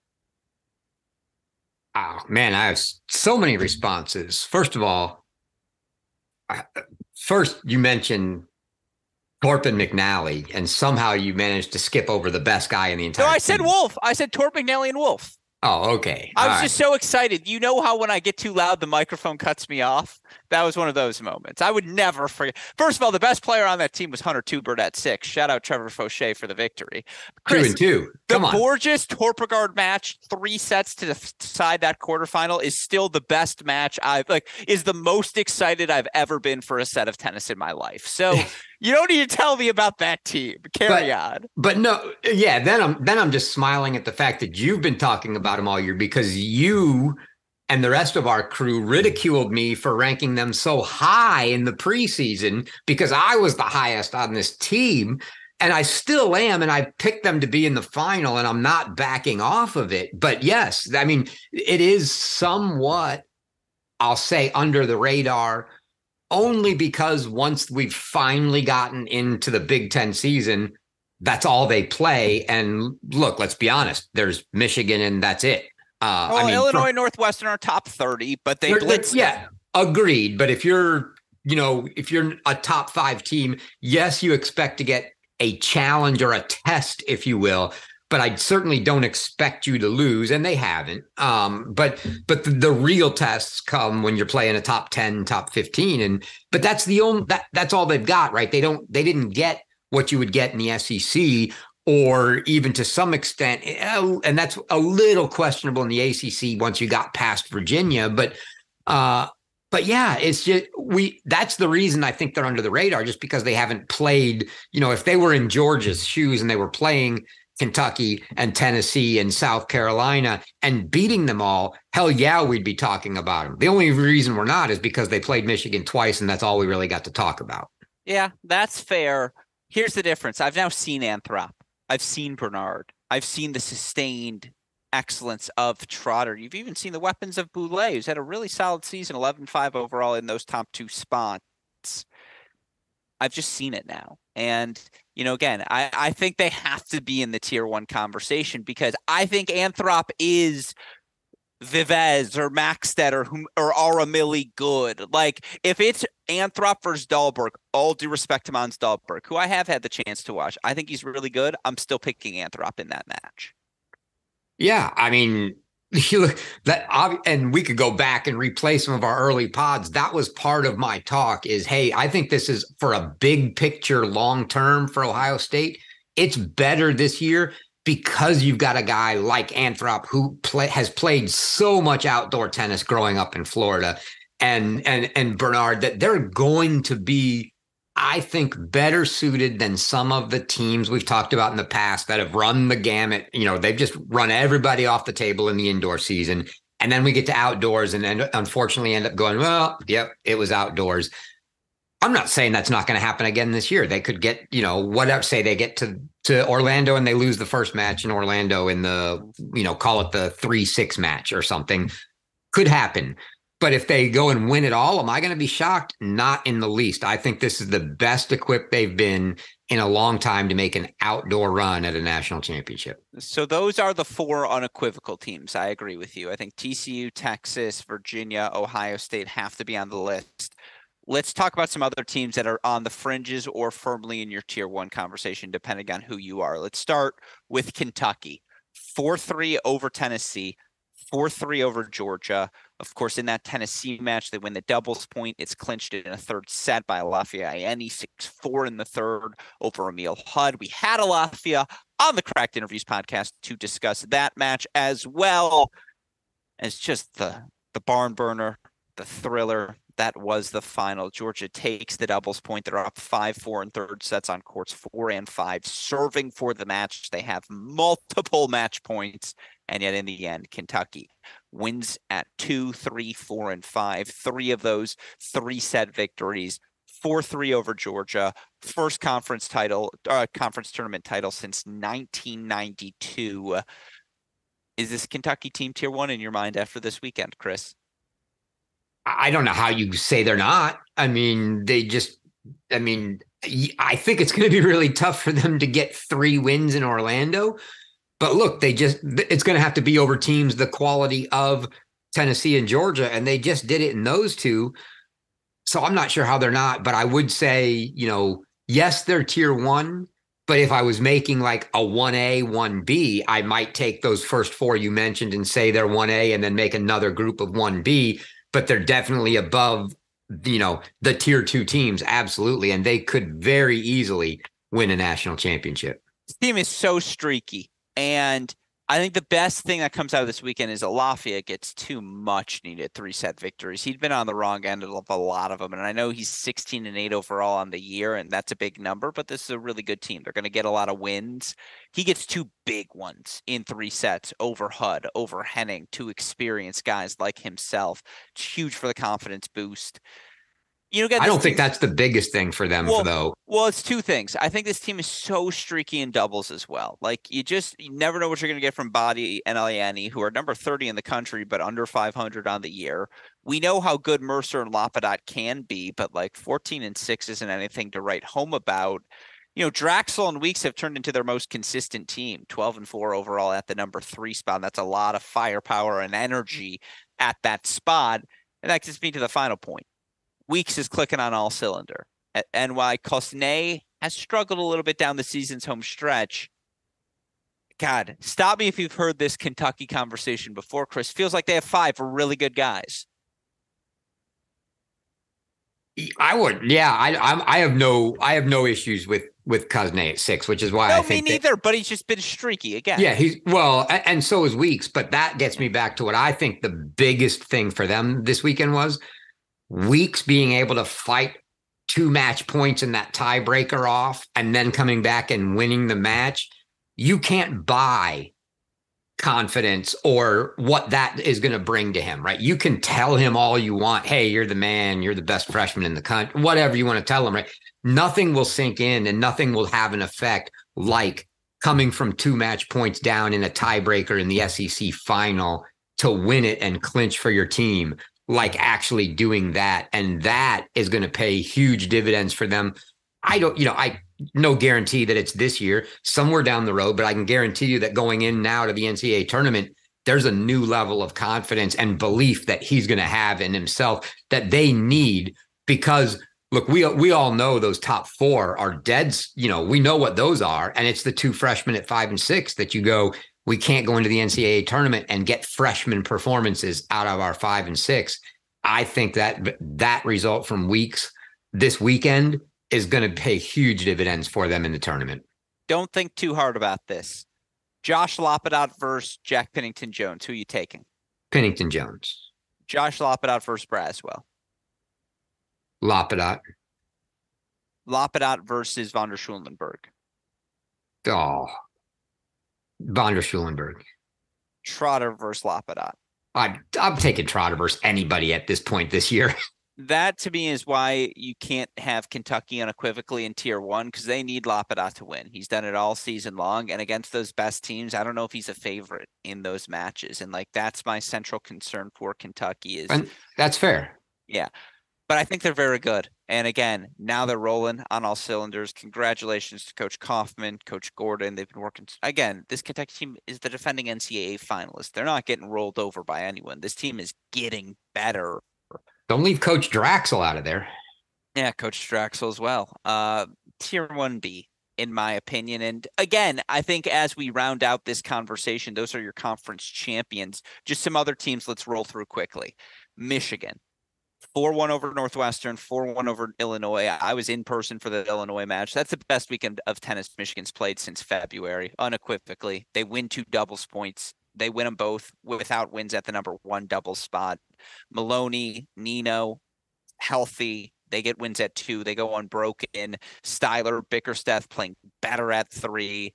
Oh man, I have so many responses. First of all, uh, first you mentioned Torp and McNally, and somehow you managed to skip over the best guy in the entire. No, I team. said Wolf. I said Torp, McNally, and Wolf. Oh, okay. I was All just right. so excited. You know how when I get too loud, the microphone cuts me off? That was one of those moments. I would never forget. First of all, the best player on that team was Hunter Tubert at six. Shout out Trevor Fauché for the victory. Chris, two and two. Come the on. Borges Torpegaard match, three sets to decide that quarterfinal, is still the best match I've like. Is the most excited I've ever been for a set of tennis in my life. So. You don't need to tell me about that team. Carry but, on. But no, yeah. Then I'm then I'm just smiling at the fact that you've been talking about him all year because you and the rest of our crew ridiculed me for ranking them so high in the preseason because I was the highest on this team. And I still am, and I picked them to be in the final, and I'm not backing off of it. But yes, I mean, it is somewhat, I'll say, under the radar only because once we've finally gotten into the Big Ten season, that's all they play. And look, let's be honest, there's Michigan and that's it. Uh, well, I mean, Illinois, Northwestern are top 30, but they blitz. Yeah, agreed. But if you're, you know, if you're a top five team, yes, you expect to get a challenge or a test, if you will but I certainly don't expect you to lose, and they haven't. Um, but but the, the, real tests come when you're playing a top ten, top fifteen, and but that's the only that that's all they've got, right? They don't they didn't get what you would get in the SEC, or even to some extent, eh, and that's a little questionable in the ACC once you got past Virginia, but. Uh, but yeah, it's just we that's the reason I think they're under the radar, just because they haven't played. You know, if they were in Georgia's shoes and they were playing Kentucky and Tennessee and South Carolina and beating them all, hell yeah, we'd be talking about them. The only reason we're not is because they played Michigan twice, and that's all we really got to talk about. Yeah, that's fair. Here's the difference. I've now seen Anthrop. I've seen Bernard. I've seen the sustained excellence of Trotter. You've even seen the weapons of Boulais, who's had a really solid season, 11-5 overall in those top two spots. I've just seen it now. And, you know, again, I, I think they have to be in the tier one conversation because I think Anthrop is Vives or Maxted or whom or Arimilli good. Like if it's Anthrop versus Dahlberg, all due respect to Mans Dahlberg, who I have had the chance to watch, I think he's really good. I'm still picking Anthrop in that match. Yeah, I mean, you look that and we could go back and replay some of our early pods that was part of my talk is hey i think this is for a big picture long term for ohio state it's better this year because you've got a guy like anthrop who play, has played so much outdoor tennis growing up in florida and and and bernard that they're going to be I think better suited than some of the teams we've talked about in the past that have run the gamut. You know, they've just run everybody off the table in the indoor season. And then we get to outdoors and then unfortunately end up going, well, yep, it was outdoors. I'm not saying that's not going to happen again this year. They could get, you know, whatever, say they get to to Orlando and they lose the first match in Orlando in the, you know, call it the 3-6 match or something. Could happen. But if they go and win it all, am I going to be shocked? Not in the least. I think this is the best equipped they've been in a long time to make an outdoor run at a national championship. So those are the four unequivocal teams. I agree with you. I think TCU, Texas, Virginia, Ohio State have to be on the list. Let's talk about some other teams that are on the fringes or firmly in your tier one conversation, depending on who you are. Let's start with Kentucky. 4 3 over Tennessee, 4 3 over Georgia. Of course, in that Tennessee match, they win the doubles point. It's clinched in a third set by Alafia Ayeni, 6 4 in the third over Emil Hudd. We had Alafia on the Cracked Interviews podcast to discuss that match as well as just the, the barn burner, the thriller. That was the final. Georgia takes the doubles point. They're up 5 4 in third sets on courts four and five, serving for the match. They have multiple match points. And yet, in the end, Kentucky wins at two, three, four, and five. Three of those three set victories. 4 3 over Georgia. First conference title, uh, conference tournament title since 1992. Is this Kentucky team tier one in your mind after this weekend, Chris? I don't know how you say they're not. I mean, they just, I mean, I think it's going to be really tough for them to get three wins in Orlando. But look, they just, it's going to have to be over teams the quality of Tennessee and Georgia. And they just did it in those two. So I'm not sure how they're not, but I would say, you know, yes, they're tier one. But if I was making like a 1A, 1B, I might take those first four you mentioned and say they're 1A and then make another group of 1B. But they're definitely above, you know, the tier two teams. Absolutely. And they could very easily win a national championship. This team is so streaky. And I think the best thing that comes out of this weekend is Alafia gets two much needed three set victories. He'd been on the wrong end of a lot of them. And I know he's 16 and 8 overall on the year, and that's a big number, but this is a really good team. They're going to get a lot of wins. He gets two big ones in three sets over Hudd, over Henning, two experienced guys like himself. It's huge for the confidence boost you know, I don't think that's the biggest thing for them, well, though. Well, it's two things. I think this team is so streaky in doubles as well. Like you just you never know what you're going to get from Body and Ayeni, who are number 30 in the country but under 500 on the year. We know how good Mercer and Lapadat can be, but like 14 and six isn't anything to write home about. You know, Draxl and Weeks have turned into their most consistent team, 12 and four overall at the number three spot. That's a lot of firepower and energy at that spot. And that gets me to the final point Weeks is clicking on all cylinder. And while Cosnay has struggled a little bit down the season's home stretch, God, stop me if you've heard this Kentucky conversation before, Chris. Feels like they have five really good guys. I would, yeah. I I'm, i have no I have no issues with with Cosnay at six, which is why no, I think me neither. That, but he's just been streaky again. Yeah, he's well, and, and so is Weeks. But that gets me back to what I think the biggest thing for them this weekend was Weeks being able to fight two match points in that tiebreaker off and then coming back and winning the match, you can't buy confidence or what that is going to bring to him, right? You can tell him all you want. Hey, you're the man. You're the best freshman in the country. Whatever you want to tell him, right? Nothing will sink in and nothing will have an effect like coming from two match points down in a tiebreaker in the SEC final to win it and clinch for your team like actually doing that. And that is going to pay huge dividends for them. I don't, you know, I no guarantee that it's this year, somewhere down the road, but I can guarantee you that going in now to the NCAA tournament, there's a new level of confidence and belief that he's going to have in himself that they need because look, we we all know those top four are dead. You know, we know what those are, and it's the two freshmen at five and six that you go we can't go into the NCAA tournament and get freshman performances out of our five and six. I think that that result from weeks this weekend is going to pay huge dividends for them in the tournament. Don't think too hard about this. Josh Lapadat versus Jack Pinnington Jones. Who are you taking? Pinnington Jones. Josh Lapadat versus Braswell. Lapadat. Lapadat versus von der Schulenburg. Oh, Von der Schulenburg. Trotter versus Lapadat. I, I'm taking Trotter versus anybody at this point this year. that to me is why you can't have Kentucky unequivocally in tier one because they need Lapadat to win. He's done it all season long, and against those best teams, I don't know if he's a favorite in those matches. And like that's my central concern for Kentucky is and that's fair. Yeah, but I think they're very good. And again, now they're rolling on all cylinders. Congratulations to Coach Kauffmann, Coach Gordon. They've been working. Again, this Kentucky team is the defending NCAA finalist. They're not getting rolled over by anyone. This team is getting better don't leave Coach Draxel out of there. Yeah, Coach Draxel as well. Uh, tier 1B, in my opinion. And again, I think as we round out this conversation, those are your conference champions. Just some other teams let's roll through quickly. Michigan, 4 1 over Northwestern, 4 1 over Illinois. I was in person for the Illinois match. That's the best weekend of tennis Michigan's played since February, unequivocally. They win two doubles points. They win them both without wins at the number one double spot. Maloney, Nino, healthy. They get wins at two. They go unbroken. Styler, Bickersteth playing better at three.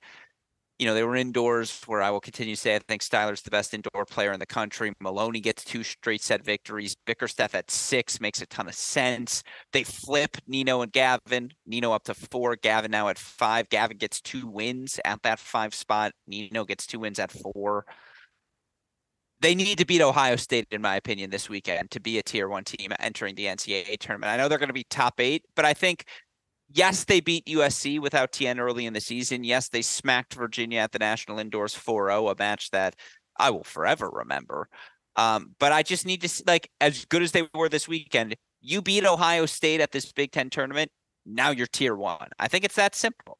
You know, they were indoors where I will continue to say I think Styler's the best indoor player in the country. Maloney gets two straight set victories. Bickersteth at six makes a ton of sense. They flip Nino and Gavin. Nino up to four. Gavin now at five. Gavin gets two wins at that five spot. Nino gets two wins at four they need to beat Ohio State, in my opinion, this weekend to be a tier one team entering the NCAA tournament. I know they're going to be top eight, but I think, yes, they beat USC without Tien early in the season. Yes, they smacked Virginia at the National Indoors 4 0, a match that I will forever remember. Um, but I just need to see, like, as good as they were this weekend, you beat Ohio State at this Big Ten tournament. Now you're tier one. I think it's that simple.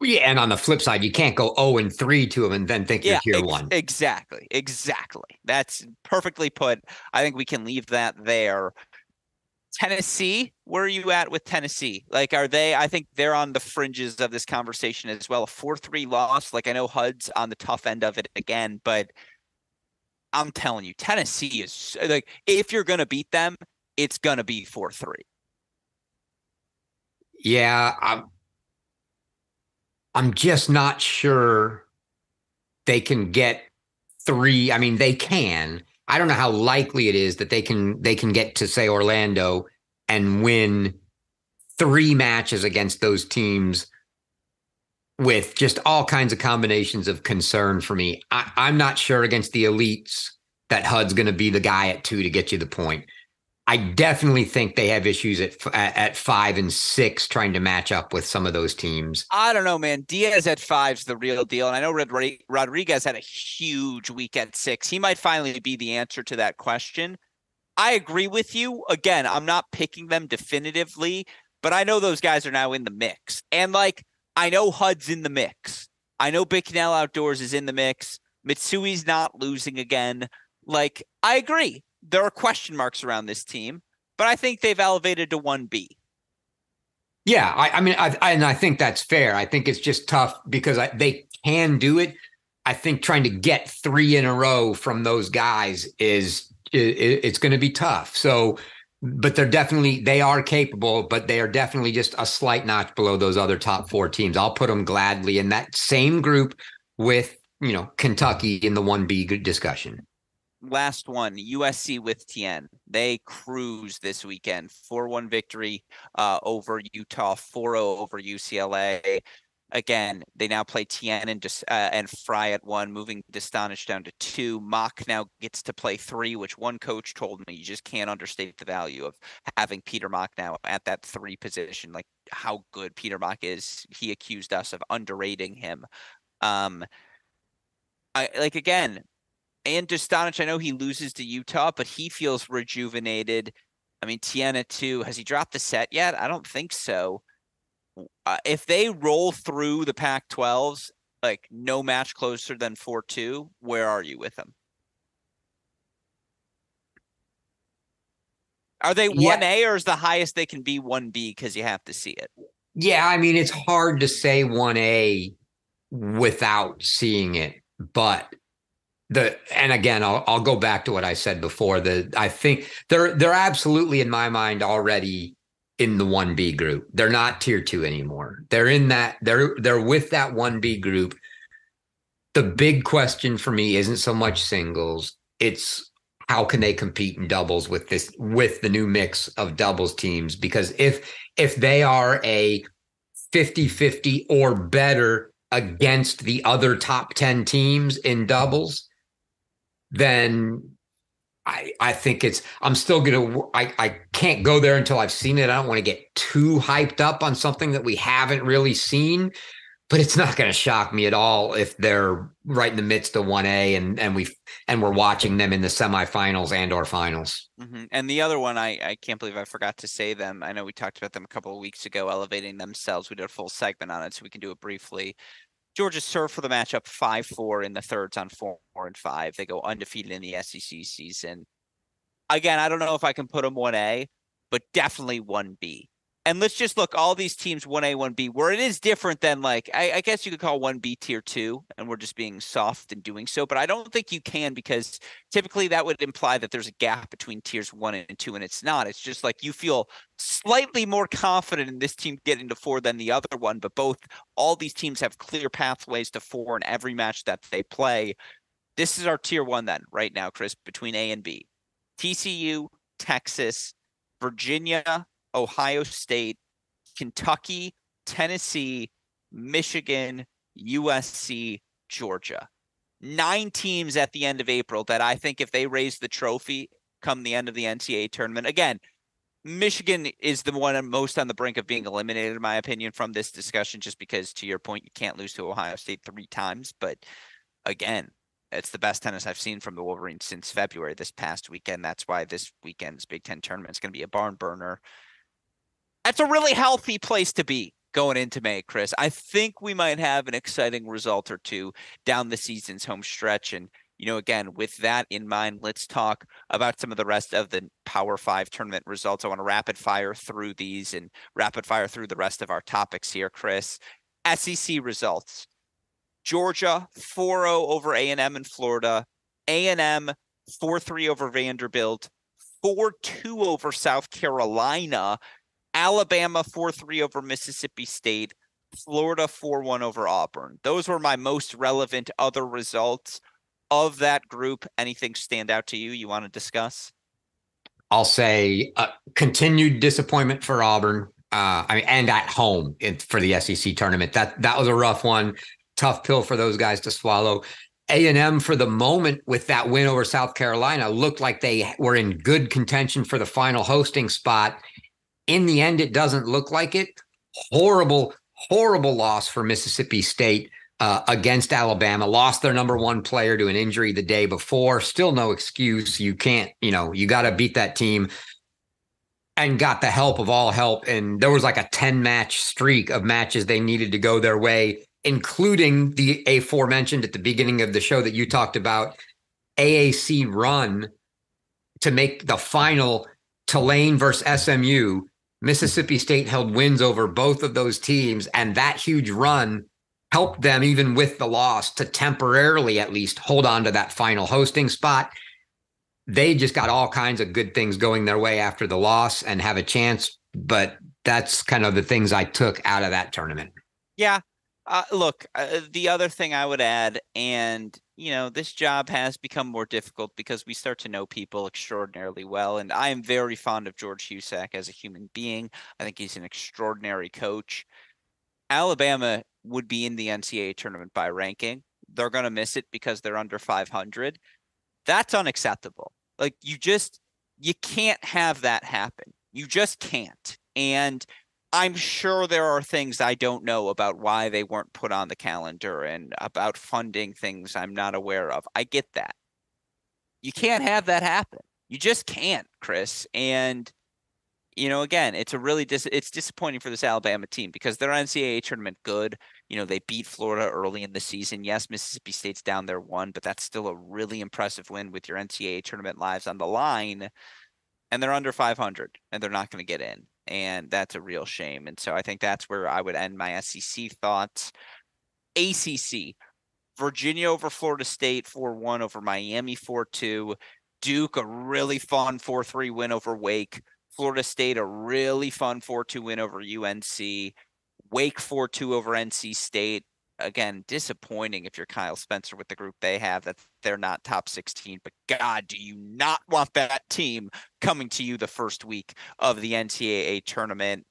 Yeah, and on the flip side, you can't go 0 and 3 to them and then think yeah, you're tier ex- one. Exactly. Exactly. That's perfectly put. I think we can leave that there. Tennessee, where are you at with Tennessee? Like, are they? I think they're on the fringes of this conversation as well. A 4 3 loss. Like, I know Hudd's on the tough end of it again, but I'm telling you, Tennessee is like, if you're going to beat them, it's going to be 4 3. Yeah. I'm, I'm just not sure they can get three. I mean, they can. I don't know how likely it is that they can they can get to say Orlando and win three matches against those teams with just all kinds of combinations of concern for me. I, am not sure against the elites that Hudd's going to be the guy at two to get you the point. I definitely think they have issues at at five and six trying to match up with some of those teams. I don't know, man. Diaz at five's the real deal, and I know Rodriguez had a huge week at six. He might finally be the answer to that question. I agree with you. Again, I'm not picking them definitively, but I know those guys are now in the mix, and like I know Hudd's in the mix. I know Bicknell Outdoors is in the mix. Mitsui's not losing again. Like I agree there are question marks around this team, but I think they've elevated to 1B. Yeah, I, I mean, I, I, and I think that's fair. I think it's just tough because I, they can do it. I think trying to get three in a row from those guys is it, it's going to be tough. So, but they're definitely they are capable, but they are definitely just a slight notch below those other top four teams. I'll put them gladly in that same group with you know Kentucky in the one B discussion last one, USC with Tien. They cruise this weekend. 4-1 victory uh, over Utah, 4-0 over UCLA. Again, they now play Tien and uh, and Frye at one, moving Dostanic down to two. Makk now gets to play three, which one coach told me you just can't understate the value of having Peter Makk now at that three position. Like how good Peter Makk is. He accused us of underrating him. Um, I like again, and Dostanic, I know he loses to Utah, but he feels rejuvenated. I mean, Tiana too. Has he dropped the set yet? I don't think so. Uh, if they roll through the Pac-12s, like no match closer than four two, where are you with them? Are they one A or is the highest they can be one B because you have to see it? Yeah, I mean it's hard to say one A without seeing it, but the and again I'll I'll go back to what I said before. The I think they're they're absolutely in my mind already in the 1B group. They're not tier 2 anymore. They're in that they're they're with that 1B group. The big question for me isn't so much singles, it's how can they compete in doubles with this with the new mix of doubles teams because if if they are a 50-50 or better against the other top 10 teams in doubles then I, I think it's I'm still gonna I, I can't go there until I've seen it. I don't want to get too hyped up on something that we haven't really seen but it's not to shock me at all if they're right in the midst of 1A and and we and we're watching them in the semifinals and or finals. Mm-hmm. And the other one, I I can't believe I forgot to say them. I know we talked about them a couple of weeks ago, elevating themselves. We did a full segment on it, so we can do it briefly. Georgia served for the matchup five four in the thirds on four and five. They go undefeated in the SEC season. Again, I don't know if I can put them one A, but definitely one B and let's just look all these teams 1A, 1B, where it is different than like I, I, guess you could call 1B tier two, and we're just being soft in doing so. But I don't think you can because typically that would imply that there's a gap between tiers one and two, and it's not. It's just like you feel slightly more confident in this team getting to four than the other one, but both all these teams have clear pathways to four in every match that they play. This is our tier one then, right now, Chris, between A and B. TCU, Texas, Virginia, Ohio State, Kentucky, Tennessee, Michigan, USC, Georgia. Nine teams at the end of April that I think if they raise the trophy come the end of the NCAA tournament, again, Michigan is the one most on the brink of being eliminated, in my opinion, from this discussion, just because to your point, you can't lose to Ohio State three times. But again, it's the best tennis I've seen from the Wolverines since February this past weekend. That's why this weekend's Big Ten tournament is going to be a barn burner. That's a really healthy place to be going into May, Chris. I think we might have an exciting result or two down the season's home stretch. And, you know, again, with that in mind, let's talk about some of the rest of the Power Five tournament results. I want to rapid fire through these and rapid fire through the rest of our topics here, Chris. SEC results. Georgia 4-0 over A&M in Florida. A&M 4-3 over Vanderbilt. 4-2 over South Carolina. Alabama 4 3 over Mississippi State, Florida 4 1 over Auburn. Those were my most relevant other results of that group. Anything stand out to you you want to discuss? I'll say uh, continued disappointment for Auburn. Uh, I mean, and at home in, for the SEC tournament. That that was a rough one, tough pill for those guys to swallow. A and M for the moment with that win over South Carolina looked like they were in good contention for the final hosting spot, in the end, it doesn't look like it. Horrible, horrible loss for Mississippi State uh, against Alabama. Lost their number one player to an injury the day before. Still no excuse. You can't, you know, you got to beat that team and got the help of all help. And there was like a 10 match streak of matches they needed to go their way, including the aforementioned at the beginning of the show that you talked about AAC run to make the final Tulane versus SMU Mississippi State held wins over both of those teams, and that huge run helped them, even with the loss, to temporarily at least hold on to that final hosting spot. They just got all kinds of good things going their way after the loss and have a chance. But that's kind of the things I took out of that tournament. Yeah. Uh, look, uh, the other thing I would add, and you know, this job has become more difficult because we start to know people extraordinarily well. And I am very fond of George Husack as a human being. I think he's an extraordinary coach. Alabama would be in the NCAA tournament by ranking. They're going to miss it because they're under 500. That's unacceptable. Like, you just, you can't have that happen. You just can't. And I'm sure there are things I don't know about why they weren't put on the calendar and about funding things I'm not aware of. I get that. You can't have that happen. You just can't, Chris. And you know, again, it's a really dis- it's disappointing for this Alabama team because their NCAA tournament good. You know, they beat Florida early in the season. Yes, Mississippi State's down there one, but that's still a really impressive win with your NCAA tournament lives on the line. And they're under 500 and they're not going to get in and that's a real shame. And so I think that's where I would end my SEC thoughts. ACC, Virginia over Florida State 4 1 over Miami 4 2. Duke, a really fun 4 3 win over Wake. Florida State, a really fun 4 2 win over UNC. Wake 4 2 over NC State. Again, disappointing if you're Kyle Spencer with the group they have that they're not top 16. But God, do you not want that team coming to you the first week of the NCAA tournament?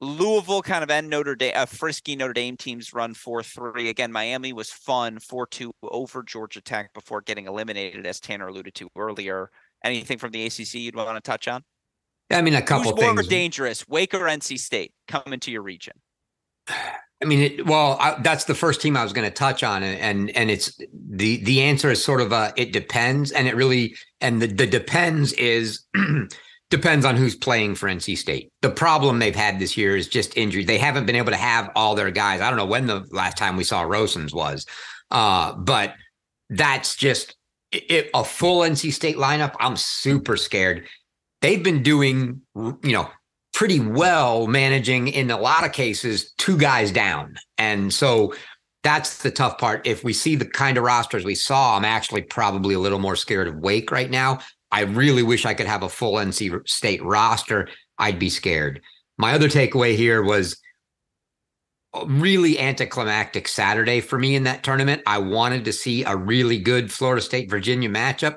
Louisville kind of end Notre Dame, a uh, frisky Notre Dame teams run 4 3. Again, Miami was fun 4 2 over Georgia Tech before getting eliminated, as Tanner alluded to earlier. Anything from the ACC you'd want to touch on? I mean, a couple Who's more dangerous, Wake or NC State, coming to your region? I mean, it, well, I, that's the first team I was going to touch on, and, and and it's the the answer is sort of a it depends, and it really and the the depends is depends on who's playing for NC State. The problem they've had this year is just injury. They haven't been able to have all their guys. I don't know when the last time we saw Rosens was, uh, but that's just it, a full NC State lineup. I'm super scared. They've been doing, you know, pretty well managing in a lot of cases two guys down. And so that's the tough part. If we see the kind of rosters we saw, I'm actually probably a little more scared of Wake right now. I really wish I could have a full NC State roster. I'd be scared. My other takeaway here was really anticlimactic Saturday for me in that tournament. I wanted to see a really good Florida State Virginia matchup.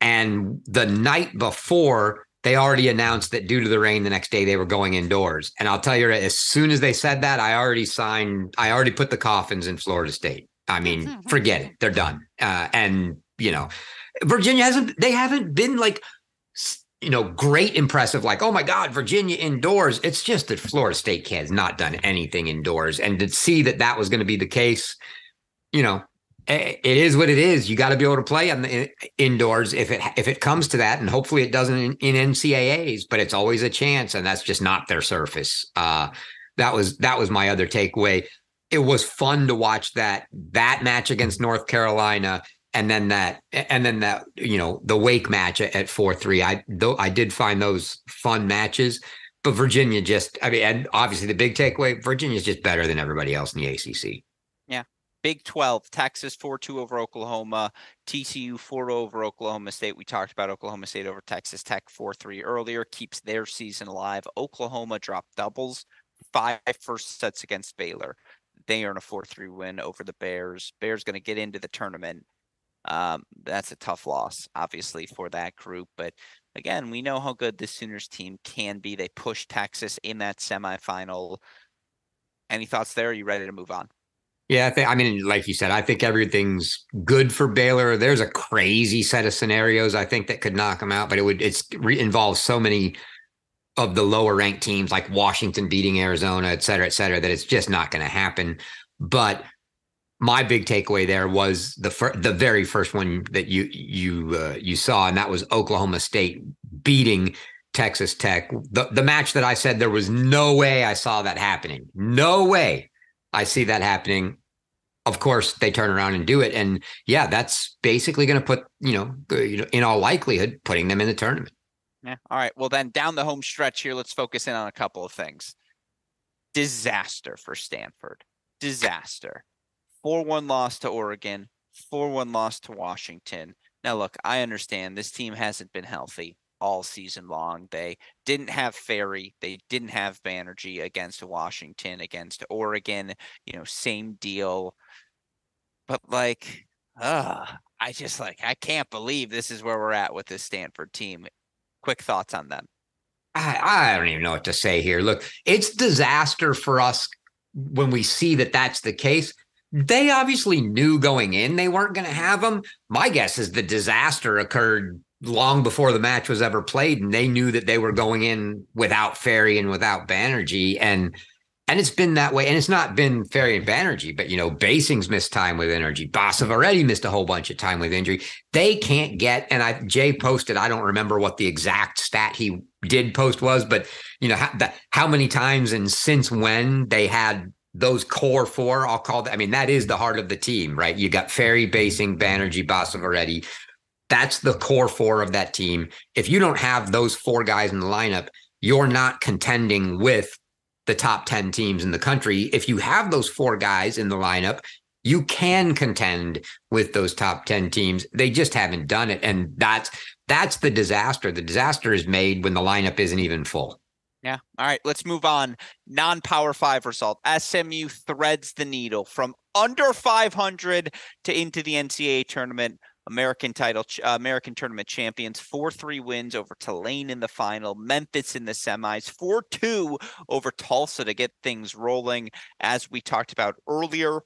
And the night before, they already announced that due to the rain the next day they were going indoors. And I'll tell you, as soon as they said that, I already signed, I already put the coffins in Florida State. I mean, hmm, hmm, forget it. Hmm. They're done. Uh, and, you know, Virginia hasn't, they haven't been like, you know, great impressive, like, oh my God, Virginia indoors. It's just that Florida State has not done anything indoors. And to see that that was going to be the case, you know, it is what it is. You got to be able to play on the indoors if it if it comes to that, and hopefully it doesn't in, in NCAA's. But it's always a chance, and that's just not their surface. Uh, that was that was my other takeaway. It was fun to watch that that match against North Carolina, and then that and then that you know the Wake match at four three. I though I did find those fun matches, but Virginia just I mean, and obviously the big takeaway: Virginia is just better than everybody else in the ACC. Yeah. Big 12, Texas 4 2 over Oklahoma, TCU 4 over Oklahoma State. We talked about Oklahoma State over Texas Tech 4 3 earlier, keeps their season alive. Oklahoma dropped doubles, five first sets against Baylor. They earn a 4 3 win over the Bears. Bears going to get into the tournament. Um, that's a tough loss, obviously, for that group. But again, we know how good the Sooners team can be. They pushed Texas in that semifinal. Any thoughts there? Are you ready to move on? Yeah, I think. I mean, like you said, I think everything's good for Baylor. There's a crazy set of scenarios I think that could knock them out, but it would it's re- involves so many of the lower ranked teams like Washington beating Arizona, et cetera, et cetera, that it's just not going to happen. But my big takeaway there was the fir- the very first one that you you uh, you saw, and that was Oklahoma State beating Texas Tech. The the match that I said there was no way I saw that happening. No way I see that happening. Of course, they turn around and do it, and yeah, that's basically going to put you know, uh, you know, in all likelihood, putting them in the tournament. Yeah. All right. Well, then down the home stretch here, let's focus in on a couple of things. Disaster for Stanford. Disaster. 4 1 loss to Oregon, 4 1 loss to Washington. Now, look, I understand this team hasn't been healthy all season long. They didn't have Fery, they didn't have Banerjee against Washington, against Oregon, you know, same deal. But like, uh, I just like I can't believe this is where we're at with this Stanford team. Quick thoughts on them. I, I don't even know what to say here. Look, it's disaster for us when we see that that's the case. They obviously knew going in they weren't going to have them. My guess is the disaster occurred long before the match was ever played, and they knew that they were going in without Fery and without Banerjee, and and it's been that way. And it's not been Fery and Banerjee, but you know, Basing's missed time with energy. Bosov already missed a whole bunch of time with injury. They can't get. And I Jay posted. I don't remember what the exact stat he did post was, but you know how, the, how many times and since when they had those core four. I'll call that. I mean, that is the heart of the team, right? You got Fery, Basing, Banerjee, Bosov already. That's the core four of that team. If you don't have those four guys in the lineup, you're not contending with the top 10 teams in the country. If you have those four guys in the lineup, you can contend with those top 10 teams. They just haven't done it. And that's that's the disaster. The disaster is made when the lineup isn't even full. Yeah. All right. Let's move on. Non power five result. SMU threads the needle from under 500 to into the NCAA tournament. American title, uh, American tournament champions, 4 3 wins over Tulane in the final, Memphis in the semis, 4 2 over Tulsa to get things rolling. As we talked about earlier,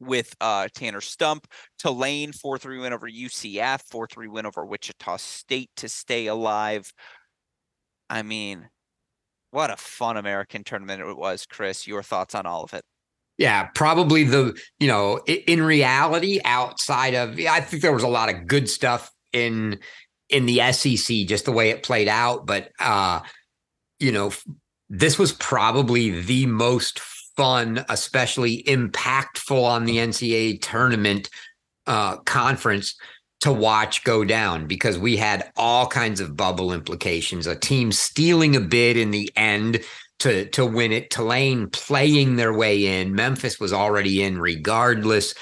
with uh, Tanner Stump. Tulane, 4 3 win over UCF, 4 3 win over Wichita State to stay alive. I mean, what a fun American tournament it was, Chris. Your thoughts on all of it? Yeah, probably the, you know, in reality, outside of, I think there was a lot of good stuff in in the SEC, just the way it played out. But uh, you know, this was probably the most fun, especially impactful on the NCAA tournament uh, conference to watch go down because we had all kinds of bubble implications. A team stealing a bid in the end to to win it. Tulane playing their way in. Memphis was already in regardless.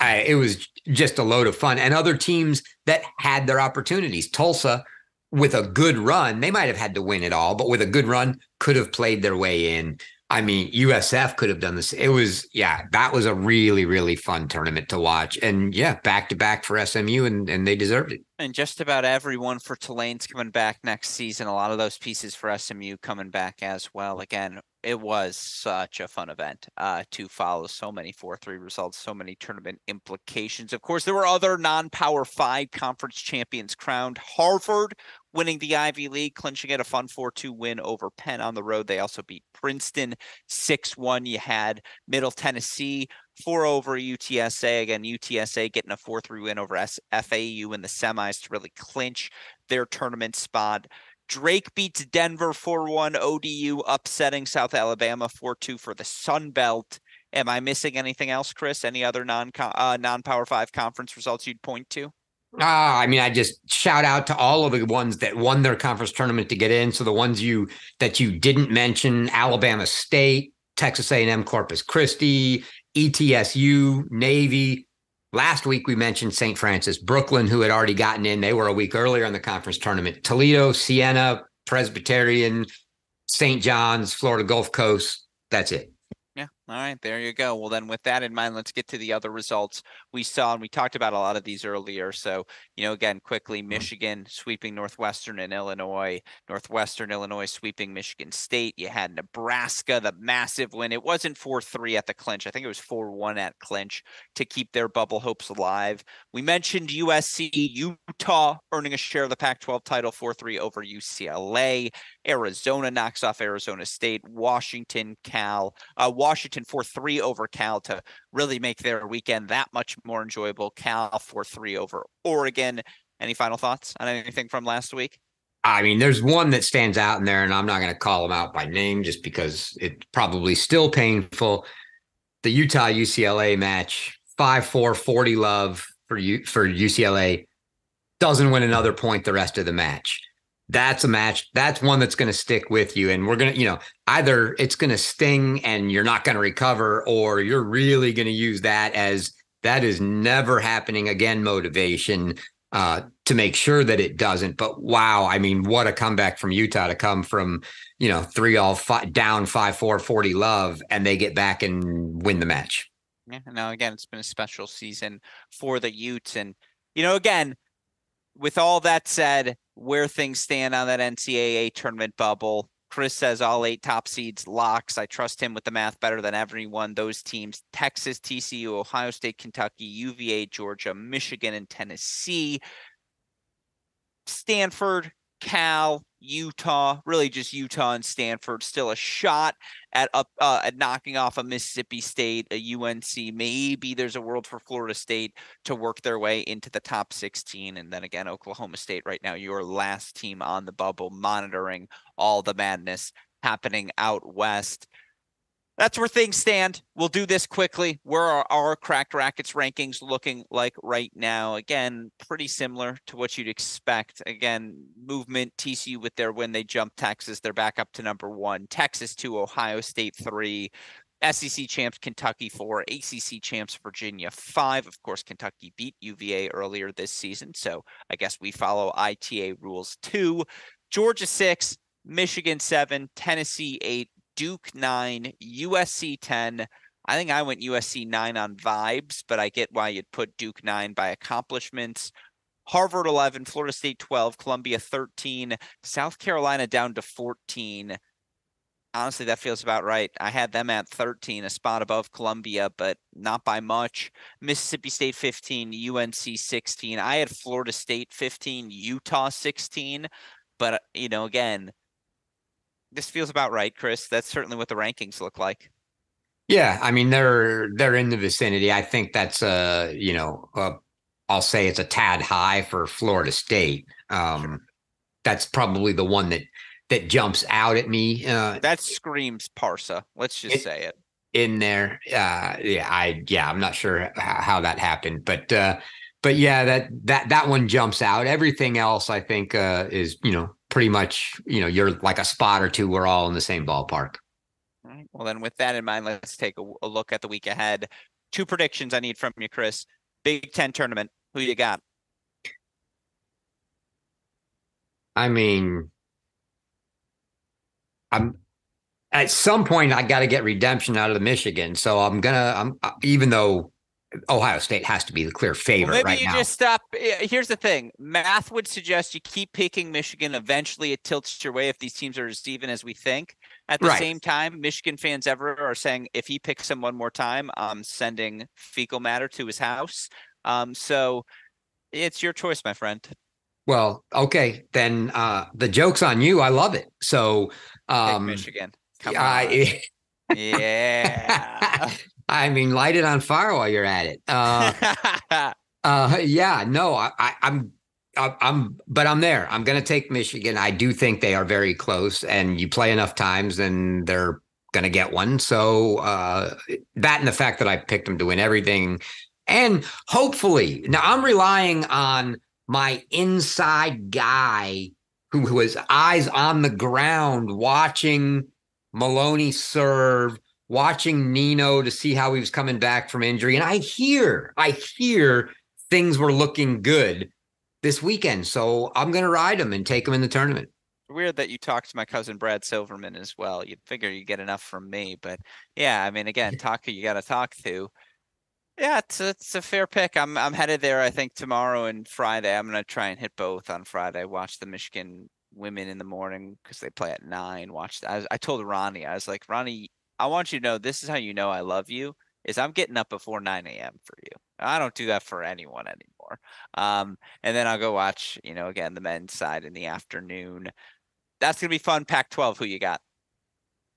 I, it was just a load of fun, and other teams that had their opportunities. Tulsa, with a good run, they might have had to win it all, but with a good run, could have played their way in. I mean, USF could have done this. It was, yeah, that was a really, really fun tournament to watch. And yeah, back to back for SMU, and, and they deserved it. And just about everyone for Tulane's coming back next season. A lot of those pieces for SMU coming back as well. Again, it was such a fun event uh, to follow. So many 4 3 results, so many tournament implications. Of course, there were other non power five conference champions crowned. Harvard winning the Ivy League, clinching it a fun 4 2 win over Penn on the road. They also beat Princeton 6 1. You had Middle Tennessee 4 over UTSA. Again, UTSA getting a 4 3 win over FAU in the semis to really clinch their tournament spot. Drake beats Denver 4 1. ODU upsetting South Alabama 4 2 for the Sun Belt. Am I missing anything else, Chris? Any other non uh, non Power Five conference results you'd point to? Ah, I mean, I just shout out to all of the ones that won their conference tournament to get in. So the ones you that you didn't mention: Alabama State, Texas A&M, Corpus Christi, ETSU, Navy. Last week we mentioned St. Francis, Brooklyn, who had already gotten in. They were a week earlier in the conference tournament. Toledo, Siena, Presbyterian, St. John's, Florida Gulf Coast. That's it. Yeah. All right. There you go. Well, then, with that in mind, let's get to the other results we saw. And we talked about a lot of these earlier. So, you know, again, quickly mm-hmm. Michigan sweeping Northwestern and Illinois, Northwestern, Illinois sweeping Michigan State. You had Nebraska, the massive win. It wasn't 4 3 at the clinch. I think it was 4 1 at clinch to keep their bubble hopes alive. We mentioned USC, Utah earning a share of the Pac 12 title 4 3 over UCLA. Arizona knocks off Arizona State. Washington, Cal, uh, Washington 4 3 over Cal to really make their weekend that much more enjoyable. Cal 4 3 over Oregon. Any final thoughts on anything from last week? I mean, there's one that stands out in there, and I'm not going to call them out by name just because it's probably still painful. The Utah UCLA match, 5 4 40 love for, U- for UCLA, doesn't win another point the rest of the match that's a match. That's one that's going to stick with you. And we're going to, you know, either it's going to sting and you're not going to recover, or you're really going to use that as that is never happening again motivation uh, to make sure that it doesn't. But wow, I mean, what a comeback from Utah to come from, you know, three all five, down five, four, 40 love, and they get back and win the match. Yeah. Now, again, it's been a special season for the Utes. And, you know, again, with all that said, where things stand on that NCAA tournament bubble. Chris says all eight top seeds locks. I trust him with the math better than everyone. Those teams Texas, TCU, Ohio State, Kentucky, UVA, Georgia, Michigan, and Tennessee. Stanford, Cal, Utah, really just Utah and Stanford, still a shot at up uh, at knocking off a Mississippi State, a UNC. Maybe there's a world for Florida State to work their way into the top 16, and then again Oklahoma State right now, your last team on the bubble, monitoring all the madness happening out west that's where things stand. We'll do this quickly. Where are our Cracked Racquets rankings looking like right now? Again, pretty similar to what you'd expect. Again, movement, TCU with their win, they jump Texas. They're back up to number one. Texas two, Ohio State three. SEC champs Kentucky four, ACC champs Virginia five. Of course, Kentucky beat UVA earlier this season, so I guess we follow ITA rules two. Georgia six, Michigan seven, Tennessee eight, Duke nine, USC 10. I think I went USC nine on vibes, but I get why you'd put Duke nine by accomplishments. Harvard 11, Florida State 12, Columbia 13, South Carolina down to 14. Honestly, that feels about right. I had them at 13, a spot above Columbia, but not by much. Mississippi State 15, UNC 16. I had Florida State 15, Utah 16. But, uh, you know, again, this feels about right, Chris. That's certainly what the rankings look like. Yeah, I mean they're they're in the vicinity. I think that's uh you know uh, I'll say it's a tad high for Florida State. Um, that's probably the one that that jumps out at me. Uh, that screams Parsa. Let's just it, say it in there. Uh, yeah, I yeah, I'm not sure how, how that happened, but uh, but yeah, that that that one jumps out. Everything else, I think, uh, is you know pretty much you know you're like a spot or two. We're all in the same ballpark. All right. Well, then, with that in mind, let's take a, a look at the week ahead. Two predictions I need from you, Chris. Big Ten tournament. Who you got? I mean, I'm at some point I got to get redemption out of the Michigan, so I'm gonna. I'm uh, even though Ohio State has to be the clear favorite well, maybe right you now. just stop. Here's the thing: math would suggest you keep picking Michigan. Eventually, it tilts your way if these teams are as even as we think. At the right. same time, Michigan fans ever are saying if he picks him one more time, I'm sending fecal matter to his house. Um, so it's your choice, my friend. Well, okay, then uh, the joke's on you. I love it. So, um, Michigan. Come I, on. yeah. I mean, light it on fire while you're at it. Uh, uh, yeah, no, I, I, I'm, I'm, but I'm there. I'm going to take Michigan. I do think they are very close, and you play enough times, and they're going to get one. So uh, that and the fact that I picked them to win everything, and hopefully, now I'm relying on my inside guy who, who has eyes on the ground watching Maloney serve watching Nino to see how he was coming back from injury. And I hear, I hear things were looking good this weekend. So I'm going to ride him and take him in the tournament. Weird that you talked to my cousin Brad Silverman as well. You'd figure you get enough from me, but yeah, I mean, again, talk you got to talk to. Yeah, it's a, it's a fair pick. I'm I'm headed there. I think tomorrow and Friday. I'm gonna try and hit both on Friday. Watch the Michigan women in the morning because they play at nine. Watch. I, I told Ronnie, I was like, Ronnie, I want you to know this is how you know I love you is I'm getting up before 9 a.m. for you. I don't do that for anyone anymore. Um, and then I'll go watch, you know, again, the men's side in the afternoon. That's going to be fun. Pac 12, who you got?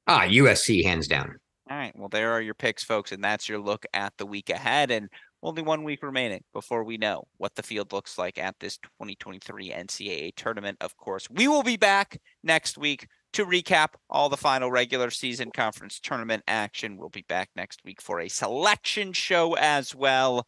Ah, USC, hands down. All right. Well, there are your picks, folks. And that's your look at the week ahead. And only one week remaining before we know what the field looks like at this 2023 NCAA tournament. Of course, we will be back next week to recap all the final regular season conference tournament action. We'll be back next week for a selection show as well.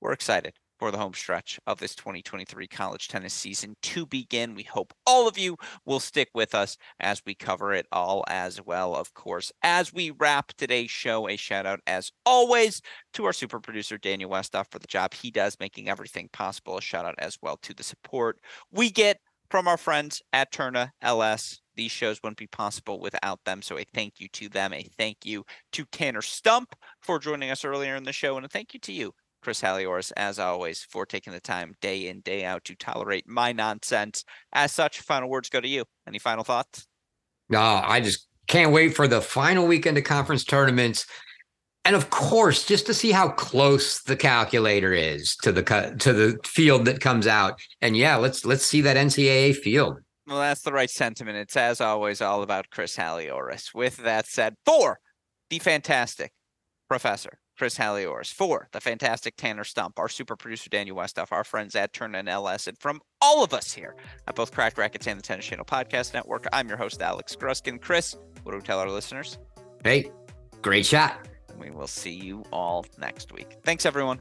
We're excited for the home stretch of this 2023 college tennis season to begin. We hope all of you will stick with us as we cover it all as well. Of course, as we wrap today's show, a shout out as always to our super producer, Daniel Westoff, for the job he does making everything possible. A shout out as well to the support we get from our friends at Tourna Ellesse. These shows wouldn't be possible without them. So a thank you to them. A thank you to Tanner Stump for joining us earlier in the show. And a thank you to you, Chris Halioris, as always, for taking the time day in, day out to tolerate my nonsense. As such, final words go to you. Any final thoughts? No, I just can't wait for the final weekend of conference tournaments and of course just to see how close the calculator is to the to the field that comes out. And yeah let's let's see that ncaa field. Well that's the right sentiment. It's as always all about chris halioris with that said for the fantastic professor chris halioris for the fantastic tanner stump our super producer daniel westoff our friends at Tourna and Ellesse and from all of us here at both Cracked Racquets and the tennis channel podcast network i'm your host alex gruskin. Chris what do we tell our listeners? Hey great shot we will see you all next week. Thanks, everyone.